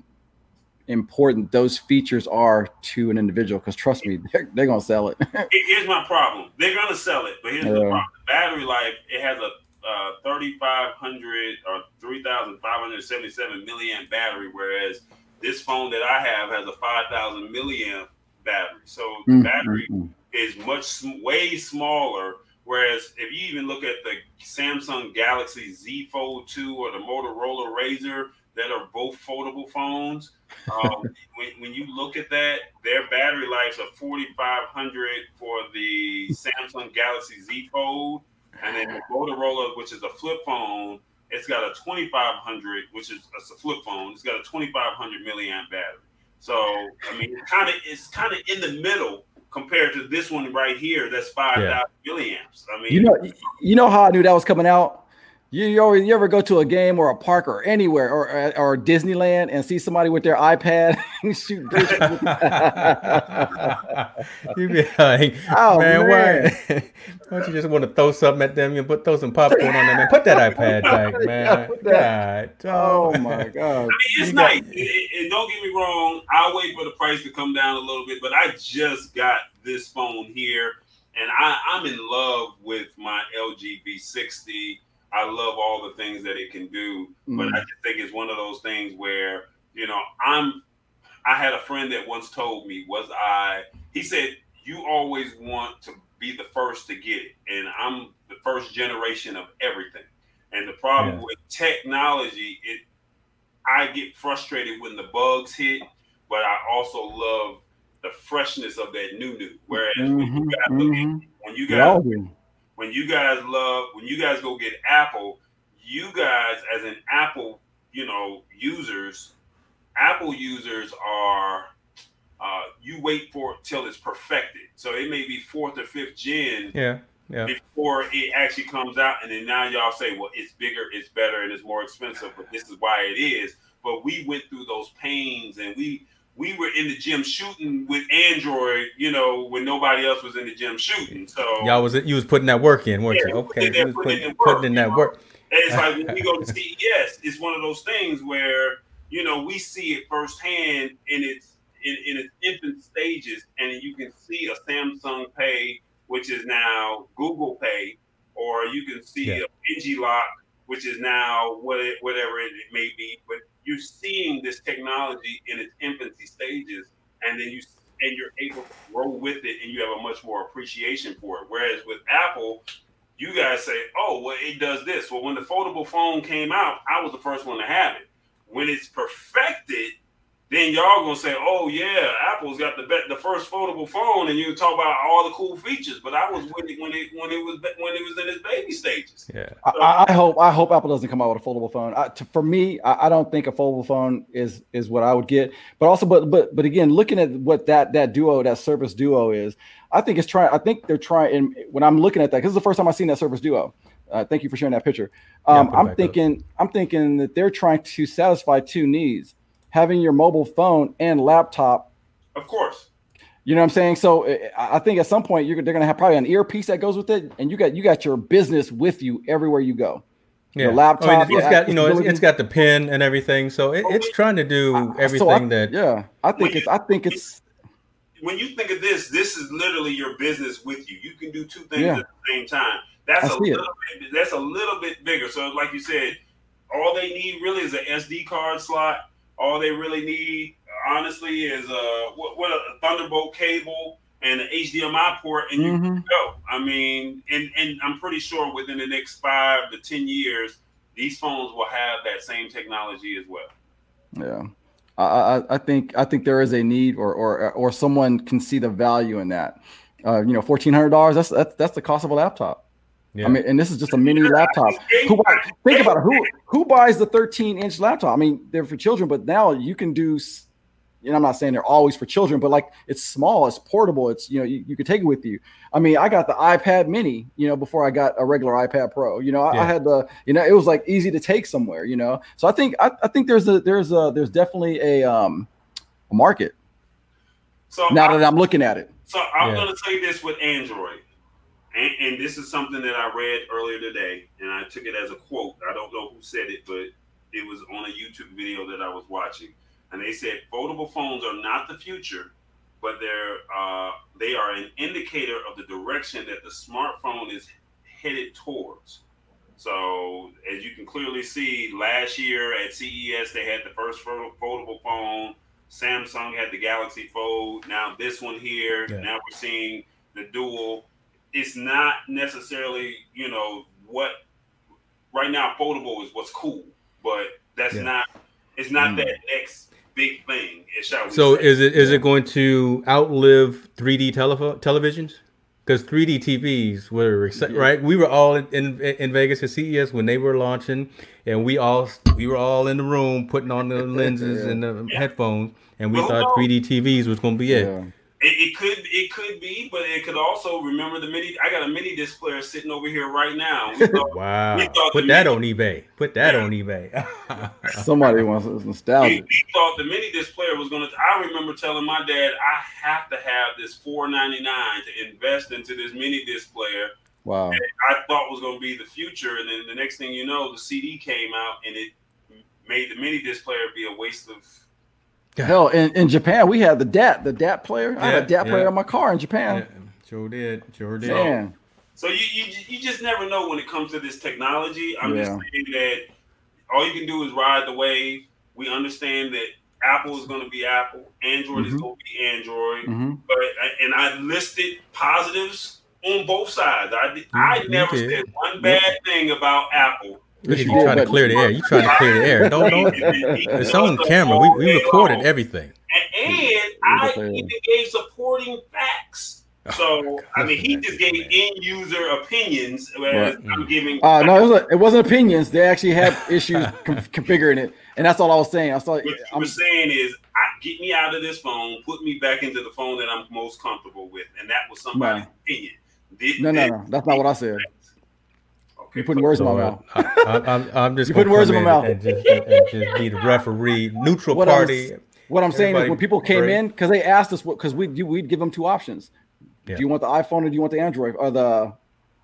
[SPEAKER 3] important those features are to an individual. Because trust me, they're, they're to sell it.
[SPEAKER 2] here's my problem: they're to sell it, but here's yeah. the problem: battery life. It has a uh, 3,500 or 3,577 milliamp battery, whereas this phone that I have has a 5,000 milliamp battery. So the mm-hmm. battery mm-hmm. is much way smaller. Whereas if you even look at the Samsung Galaxy Z Fold 2 or the Motorola Razr, that are both foldable phones. Um, when, when you look at that, their battery lives are 4,500 for the Samsung Galaxy Z Fold, and then the Motorola, which is a flip phone, it's got a 2,500, which is a flip phone. It's got a 2,500 milliamp battery. So I mean, it's kind of it's kind of in the middle compared to this one right here. That's 5,000 yeah. milliamps. I mean,
[SPEAKER 3] you know, you know how I knew that was coming out you, you, always, you ever go to a game or a park or anywhere or uh, or Disneyland and see somebody with their iPad shoot
[SPEAKER 1] you be like, oh, man, man. why don't you just want to throw something at them? You put throw some popcorn on them and put that iPad back, man. God,
[SPEAKER 3] oh my god! I
[SPEAKER 2] mean, it's you nice. Got... It, it, don't get me wrong. I'll wait for the price to come down a little bit, but I just got this phone here, and I, I'm in love with my LG V60 I love all the things that it can do, mm. but I just think it's one of those things where you know I'm. I had a friend that once told me, "Was I?" He said, "You always want to be the first to get it, and I'm the first generation of everything." And the problem yeah. with technology, it I get frustrated when the bugs hit, but I also love the freshness of that new new. Whereas mm-hmm, when you guys, mm-hmm. when you guys when you guys love when you guys go get Apple, you guys as an Apple, you know, users, Apple users are uh, you wait for it till it's perfected. So it may be fourth or fifth gen.
[SPEAKER 1] Yeah. Yeah.
[SPEAKER 2] Before it actually comes out, and then now y'all say, well, it's bigger, it's better, and it's more expensive, but this is why it is. But we went through those pains and we we were in the gym shooting with Android, you know, when nobody else was in the gym shooting. So
[SPEAKER 1] y'all was you was putting that work in, weren't yeah, you? Okay, putting, putting, in, work, putting in that know? work.
[SPEAKER 2] And it's like when we go to CES, it's one of those things where you know we see it firsthand in its in, in its infant stages, and you can see a Samsung Pay, which is now Google Pay, or you can see yeah. a Engie which is now what it, whatever it may be, but you're seeing this technology in its infancy stages, and then you and you're able to grow with it, and you have a much more appreciation for it. Whereas with Apple, you guys say, "Oh, well, it does this." Well, when the foldable phone came out, I was the first one to have it. When it's perfected, then y'all gonna say, "Oh yeah, Apple's got the be- the first foldable phone," and you talk about all the cool features. But I was with it when it when it was when it was in its baby stages.
[SPEAKER 1] Yeah,
[SPEAKER 3] so, I, I, hope I hope Apple doesn't come out with a foldable phone. I, to, for me, I, I, don't think a foldable phone is is what I would get. But also, but but but again, looking at what that that duo that Surface Duo is, I think it's trying. I think they're trying. And when I'm looking at that, because it's the first time I've seen that Surface Duo. Uh, thank you for sharing that picture. Um, yeah, I'm thinking up. I'm thinking that they're trying to satisfy two needs having your mobile phone and laptop.
[SPEAKER 2] Of course.
[SPEAKER 3] You know what I'm saying? So eh, I think at some point you're they're gonna have probably an earpiece that goes with it, and you got you got your business with you everywhere you go.
[SPEAKER 1] Yeah, your laptop. Oh, it's got you know it's, it's got the pin and everything, so it, it's trying to do everything so I, that.
[SPEAKER 3] Yeah, I think when it's. You, I think it's.
[SPEAKER 2] When you think of this, this is literally your business with you. You can do two things yeah. at the same time. That's I a little it. bit. That's a little bit bigger. So, like you said, all they need really is an SD card slot all they really need, honestly, is a what, what a Thunderbolt cable and an HDMI port, and you mm-hmm. go. I mean, and and I'm pretty sure within the next five to ten years, these phones will have that same technology as well.
[SPEAKER 3] Yeah. I, I think I think there is a need, or or or someone can see the value in that. Uh, you know, fourteen hundred dollars. That's that's that's the cost of a laptop. Yeah. I mean, and this is just a mini laptop. Who buy, think about it. Who who buys the 13 inch laptop? I mean, they're for children, but now you can do. You know, I'm not saying they're always for children, but like it's small, it's portable. It's you know, you, you could take it with you. I mean, I got the iPad Mini, you know, before I got a regular iPad Pro. You know, I, yeah. I had the, you know, it was like easy to take somewhere. You know, so I think I, I think there's a there's a there's definitely a um a market. So now I, that I'm looking at it.
[SPEAKER 2] So I'm yeah. gonna say this with Android and, and, this is something that I read earlier today, and I took it as a quote. I don't know who said it, but it was on a YouTube video that I was watching, and they said foldable phones are not the future, but they're uh, they are an indicator of the direction that the smartphone is headed towards. So, as you can clearly see, last year at CES they had the first foldable phone. Samsung had the Galaxy Fold. Now this one here. Yeah. Now we're seeing the Duo it's not necessarily you know what right now foldable is what's cool, but that's yeah. not It's not mm. that next big thing. Shall
[SPEAKER 1] so
[SPEAKER 2] say.
[SPEAKER 1] is it is it going to outlive 3D tele- televisions? Because 3D TVs were right. We were all in, in, in Vegas at CES when they were launching, and we all we were all in the room putting on the lenses yeah. and the yeah. headphones, and we well, thought 3D TVs was going to be it. Yeah.
[SPEAKER 2] It, it, could it could be, but it could also remember the mini. I got a mini disc player sitting over here right now.
[SPEAKER 1] Thought, wow! Put that mini, on eBay. Put that yeah. on eBay.
[SPEAKER 3] Somebody wants nostalgia.
[SPEAKER 2] He, he, thought the mini disc player was going to. I remember telling my dad, I have to have this four ninety nine to invest into this mini disc player.
[SPEAKER 3] Wow!
[SPEAKER 2] I thought was going to be the future, and then the next thing you know, the CD came out, and it made the mini disc player be a waste of
[SPEAKER 3] Hell, in, in Japan, we had the DAT, the DAT player. Yeah, I had a DAT yeah. player in my car in Japan. Yeah,
[SPEAKER 1] sure did. Sure did.
[SPEAKER 3] Man.
[SPEAKER 2] So you, you you just never know when it comes to this technology. I'm just saying that all you can do is ride the wave. We understand that Apple is going to be Apple, Android mm-hmm. is going to be Android. Mm-hmm. But and I listed positives on both sides. I mm-hmm. I never said one bad thing about Apple.
[SPEAKER 1] Look at you trying to clear the air. You trying to clear the air. Don't don't. It's on camera. We, we recorded everything.
[SPEAKER 2] And, and I even gave supporting facts. So I mean, he just gave end user opinions, whereas right. I'm giving.
[SPEAKER 3] Uh, no, it, was a, it wasn't opinions. They actually had issues com- configuring it, and that's all I was saying. I
[SPEAKER 2] thought what I'm saying is, I, get me out of this phone, put me back into the phone that I'm most comfortable with, and that was somebody's no. opinion.
[SPEAKER 3] Did, no, no, no, that's not what I said. You're putting words so, in my mouth.
[SPEAKER 1] I, am just
[SPEAKER 3] You're putting words in my mouth.
[SPEAKER 1] And just, and, and just be the referee, neutral what party.
[SPEAKER 3] Was, what I'm saying is when people came great. in, because they asked us, because we we'd give them two options. Yeah. Do you want the iPhone or do you want the Android or the?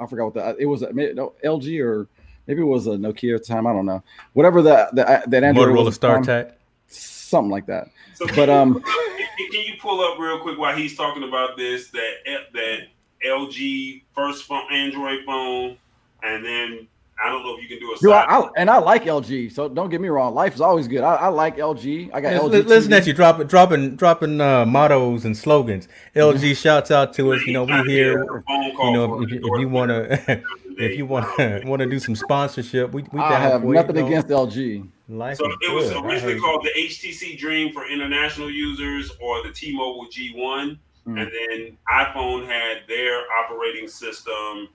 [SPEAKER 3] I forgot what the it was. No, LG or maybe it was a Nokia at the time. I don't know. Whatever that that that Android
[SPEAKER 1] Motorola was StarTAC,
[SPEAKER 3] something like that. So but um,
[SPEAKER 2] can you pull up real quick while he's talking about this that that LG first phone Android phone and then I don't know if you can do a. Dude, I,
[SPEAKER 3] and I like LG, so don't get me wrong. Life is always good. I, I like LG. I got LG.
[SPEAKER 1] Listen TV. at you dropping, dropping, dropping uh, mottos and slogans. LG shouts out to us. You know, we here. You know, if, if, if you want to, if you want to want to do some sponsorship, we we
[SPEAKER 3] I have nothing you against LG.
[SPEAKER 2] Life so it was good. originally called the HTC Dream for international users, or the T-Mobile G1, mm. and then iPhone had their operating system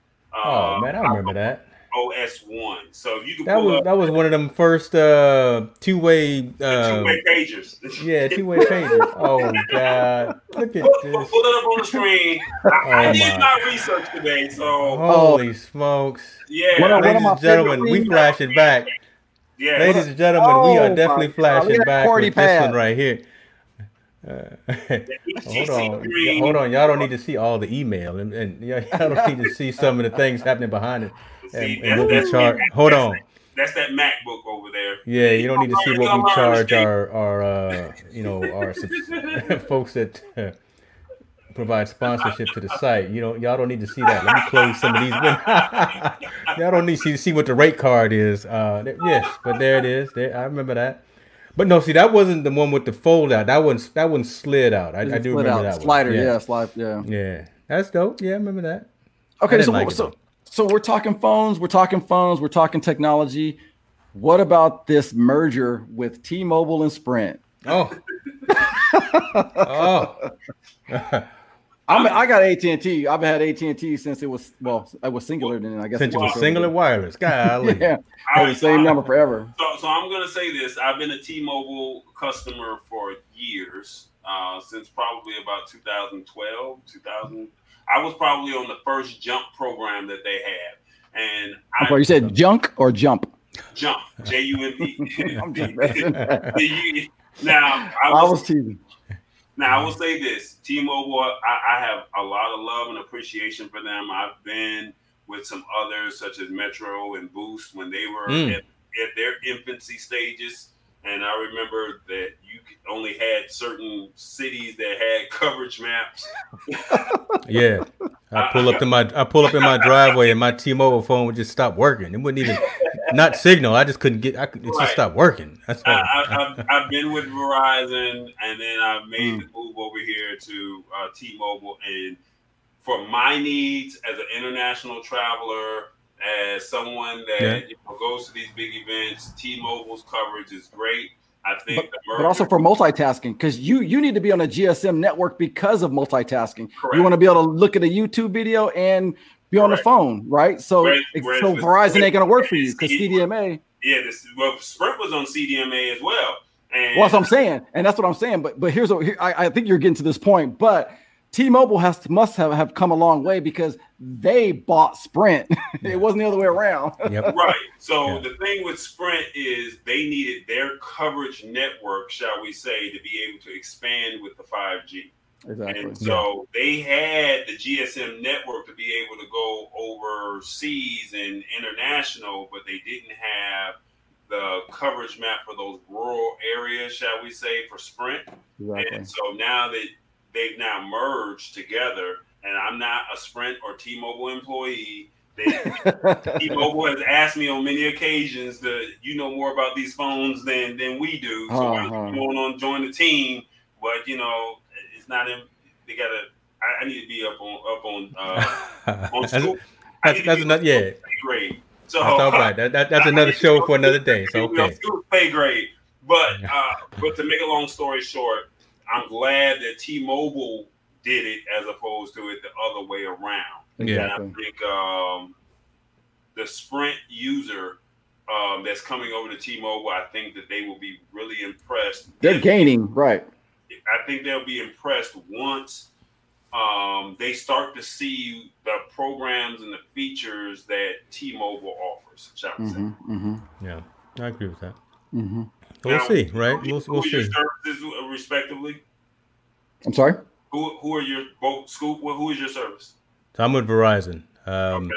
[SPEAKER 1] Oh um, man, I remember that.
[SPEAKER 2] OS one. So you can
[SPEAKER 1] that was that was one of them first uh, two way uh,
[SPEAKER 2] two way pages.
[SPEAKER 1] Yeah, two way pages. Oh god, look at
[SPEAKER 2] pull,
[SPEAKER 1] this.
[SPEAKER 2] Pull it up on the screen. I, oh, I did my research today, so
[SPEAKER 1] holy smokes.
[SPEAKER 2] Yeah,
[SPEAKER 1] one, ladies and gentlemen, we flashing back. Yeah, ladies and gentlemen, oh, we are definitely flashing back with this one right here. Uh, hold on, hold on. Y'all don't need to see all the email, and, and y'all don't need to see some of the things happening behind it. And, and what we charge. Hold on.
[SPEAKER 2] That's that MacBook over there.
[SPEAKER 1] Yeah, you don't need to see what we charge our our uh, you know our folks that uh, provide sponsorship to the site. You know, y'all don't need to see that. Let me close some of these. y'all don't need to see, see what the rate card is. Uh, yes, but there it is. There, I remember that. But no, see, that wasn't the one with the fold out. That one, that one slid out. I, I do remember out. that
[SPEAKER 3] Slider,
[SPEAKER 1] one.
[SPEAKER 3] Yeah. yeah, slide, yeah.
[SPEAKER 1] Yeah, that's dope. Yeah, I remember that.
[SPEAKER 3] Okay, so like so, so we're talking phones, we're talking phones, we're talking technology. What about this merger with T-Mobile and Sprint?
[SPEAKER 1] Oh, oh.
[SPEAKER 3] I'm, I got AT and T. I've had AT and T since it was well, it was Cingular. Then I guess
[SPEAKER 1] since it was Cingular wireless. Golly,
[SPEAKER 3] yeah, I, the same I, number forever.
[SPEAKER 2] So, so I'm gonna say this: I've been a T-Mobile customer for years, uh, since probably about 2012, 2000. I was probably on the first Jump program that they had, and
[SPEAKER 3] I, you said junk or jump?
[SPEAKER 2] Jump, J U M P. I'm just messing. now
[SPEAKER 3] I was, I was teasing.
[SPEAKER 2] Now I will say this: T-Mobile, I, I, have a lot of love and appreciation for them. I've been with some others such as Metro and Boost when they were mm. at, at, their infancy stages, and I remember that you only had certain cities that had coverage maps.
[SPEAKER 1] yeah, I pull up to my I pull up in my driveway and my T-Mobile phone would just stop working. It wouldn't even not signal. I just couldn't get. I could, it right. just stopped working. That's
[SPEAKER 2] I, have I've been with Verizon, and then I made mm. the move over here to uh, T-Mobile, and for my needs as an international traveler, as someone that yeah. you know, goes to these big events, T-Mobile's coverage is great. I think,
[SPEAKER 3] but, but also for multitasking, because you you need to be on a GSM network because of multitasking. Correct. You want to be able to look at a YouTube video and be on the phone, right? So, whereas, whereas so Verizon ain't gonna work for you because CDMA.
[SPEAKER 2] Yeah, this well, Sprint was on CDMA as well.
[SPEAKER 3] And well, that's what I'm saying, and that's what I'm saying. But but here's what here, I, I think you're getting to this point, but T-Mobile has to, must have, have come a long way because they bought Sprint. Yeah. it wasn't the other way around.
[SPEAKER 2] Yep. right. So yeah. the thing with Sprint is they needed their coverage network, shall we say, to be able to expand with the 5G. Exactly. And so yeah. they had the GSM network to be able to go overseas and international, but they didn't have the coverage map for those rural areas, shall we say, for Sprint. Exactly. And so now that they've now merged together, and I'm not a Sprint or T-Mobile employee. They, T-Mobile has asked me on many occasions that you know more about these phones than than we do, so uh-huh. I'm going on join the team. But you know, it's not in. They gotta. I, I need to be up on up on uh, on school.
[SPEAKER 1] That's, that's another yeah.
[SPEAKER 2] Grade. So
[SPEAKER 1] that's all right. That, that, that's another show for another day. So okay.
[SPEAKER 2] School pay grade. But uh, but to make a long story short, I'm glad that T-Mobile did it as opposed to it the other way around. Yeah, and I think um, the Sprint user um, that's coming over to T-Mobile, I think that they will be really impressed.
[SPEAKER 3] They're gaining, right?
[SPEAKER 2] I think they'll be impressed once um, they start to see the programs and the features that T-Mobile offers. Shall we mm-hmm, say?
[SPEAKER 1] Mm-hmm. Yeah, I agree with that. Mm-hmm. We'll now, see, right? We'll, we'll see.
[SPEAKER 2] services, respectively.
[SPEAKER 3] I'm sorry.
[SPEAKER 2] Who who are your both Scoop? Who is your service?
[SPEAKER 1] So I'm with Verizon. Um, okay.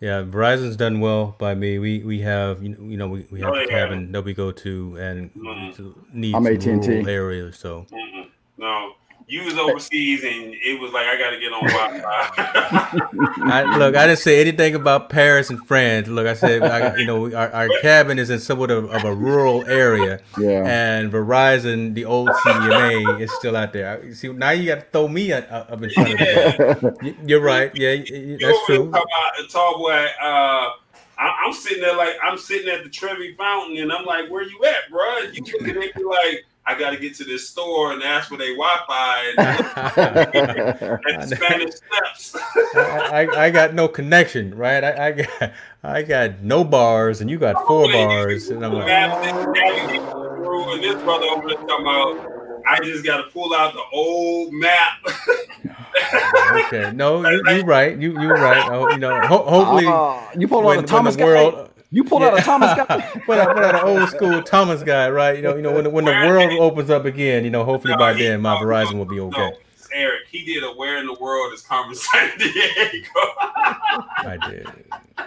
[SPEAKER 1] Yeah, Verizon's done well by me. We we have you know, we, we have oh, a cabin that we go to and mm-hmm. need I'm AT&T. areas. So
[SPEAKER 2] mm-hmm. no, you was overseas and it was like I got to get on Wi-Fi.
[SPEAKER 1] look, I didn't say anything about Paris and France. Look, I said I, you know our, our, cabin is in somewhat of, of, a rural area, yeah. And Verizon, the old CDMA, is still out there. See, now you got to throw me up, up in front yeah. of that. You're right. Yeah, that's true.
[SPEAKER 2] Talk tall boy. Uh, I'm sitting there like I'm sitting at the Trevi Fountain, and I'm like, "Where you at, bro?" You can connect me like I got to get to this store and ask for their Wi-Fi and, Spanish steps.
[SPEAKER 1] I, I, got no connection, right? I, I, got I got no bars, and you got four oh, bars, and I'm like, and
[SPEAKER 2] this brother over there talking about. I just got to pull out the old map.
[SPEAKER 1] okay, no, you, are right. You you're right. Oh, you know, ho- hopefully, uh,
[SPEAKER 3] you pulled out the Thomas the world, you pulled out a Thomas Guide.
[SPEAKER 1] put out, put out an old school Thomas Guide, right? You know, you know when the, when the world opens up again, you know, hopefully by then my Verizon will be okay.
[SPEAKER 2] Eric, he did a "Where in the World is Carmen Sandiego."
[SPEAKER 1] I did.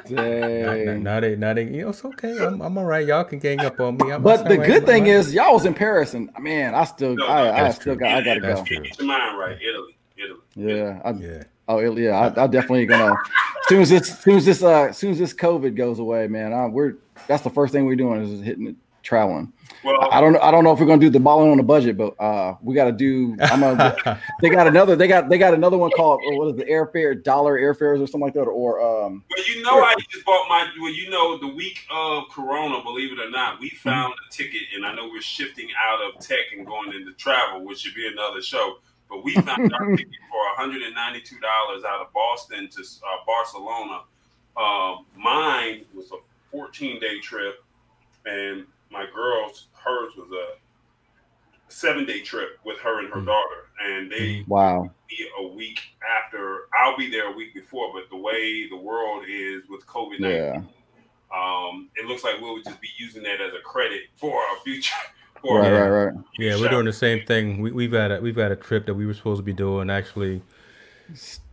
[SPEAKER 1] Dang. Now, they, now they, you know, it's okay. I'm, I'm all right. Y'all can gang up on me. I'm
[SPEAKER 3] but the good thing is, y'all was in Paris, and man, I still, no, I, I still got, I gotta
[SPEAKER 2] that's go. True. Get your mind right, Italy, Italy.
[SPEAKER 3] Yeah, I, yeah. Oh yeah, I, I definitely gonna. As soon as this, as soon as this, uh, as soon as this COVID goes away, man, I, we're that's the first thing we're doing is hitting it, traveling. Well, I don't know. I don't know if we're gonna do the balling on the budget, but uh, we got to do. I'm gonna. they got another. They got. They got another one called what is the airfare dollar airfares or something like that, or um.
[SPEAKER 2] Well, you know, I just bought my. Well, you know, the week of Corona, believe it or not, we mm-hmm. found mm-hmm. a ticket, and I know we're shifting out of tech and going into travel, which should be another show. But we found our ticket for $192 out of Boston to uh, Barcelona. Uh, mine was a 14 day trip, and my girl's hers was a seven day trip with her and her mm daughter, and they
[SPEAKER 3] mm. wow
[SPEAKER 2] be a week after. I'll be there a week before, but the way the world is with COVID nineteen, yeah. um, it looks like we'll just be using that as a credit for our future
[SPEAKER 3] right, right, right.
[SPEAKER 1] Yeah, we're doing the same thing. We, we've had a we've had a trip that we were supposed to be doing actually.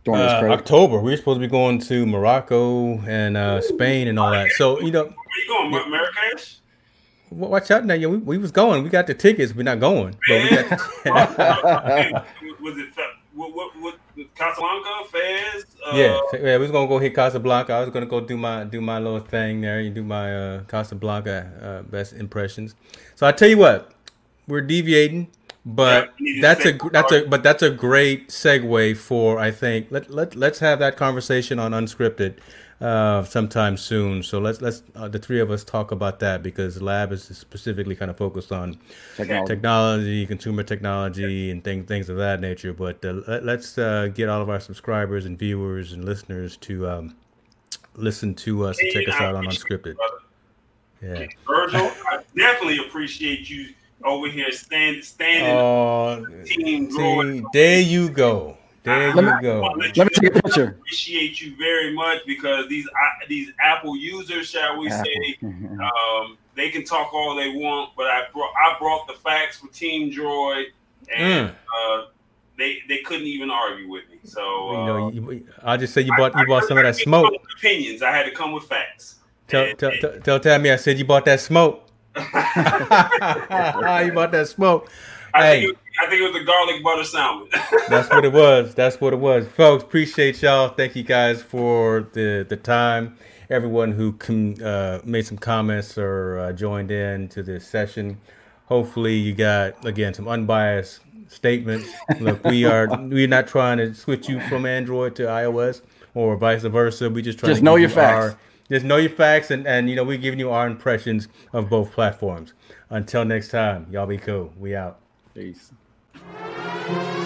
[SPEAKER 1] Uh, October. We were supposed to be going to Morocco and uh, Spain and all that. So you know,
[SPEAKER 2] where you going, yeah, Marrakesh?
[SPEAKER 1] Watch out now, yeah. We, we was going. We got the tickets. We're not going. But we got
[SPEAKER 2] the- was it what, what, what Casablanca, Fez? Yeah,
[SPEAKER 1] yeah, we was gonna go hit Casablanca. I was gonna go do my do my little thing there. You do my uh, Casablanca uh, best impressions. So I tell you what, we're deviating, but yeah, that's a that's a but that's a great segue for I think let let let's have that conversation on unscripted. Uh, sometime soon. So let's let's uh, the three of us talk about that because Lab is specifically kind of focused on technology, technology consumer technology, and things things of that nature. But uh, let, us uh, get all of our subscribers and viewers and listeners to um, listen to us and check us out on Unscripted.
[SPEAKER 2] Yeah, Virgil, I definitely appreciate you over here standing standing. Oh,
[SPEAKER 1] team, team there you go. There you me, go.
[SPEAKER 3] Let, let me take a picture.
[SPEAKER 2] Appreciate you very much because these uh, these Apple users, shall we Apple. say, um, they can talk all they want, but I brought I brought the facts for Team Droid, and mm. uh, they they couldn't even argue with me. So you know, uh,
[SPEAKER 1] you, I'll just say you bought I, you bought I, some of that smoke.
[SPEAKER 2] Opinions. I had to come with facts.
[SPEAKER 1] Tell and, tell, and, tell, tell Tammy I said you bought that smoke. you bought that smoke.
[SPEAKER 2] I hey. think I think it was the garlic butter salmon.
[SPEAKER 1] That's what it was. That's what it was, folks. Appreciate y'all. Thank you guys for the the time. Everyone who com- uh, made some comments or uh, joined in to this session. Hopefully, you got again some unbiased statements. Look, we are we're not trying to switch you from Android to iOS or vice versa. We just try
[SPEAKER 3] just
[SPEAKER 1] to
[SPEAKER 3] know your facts.
[SPEAKER 1] Our, just know your facts, and and you know we're giving you our impressions of both platforms. Until next time, y'all be cool. We out.
[SPEAKER 3] Peace. Thank you.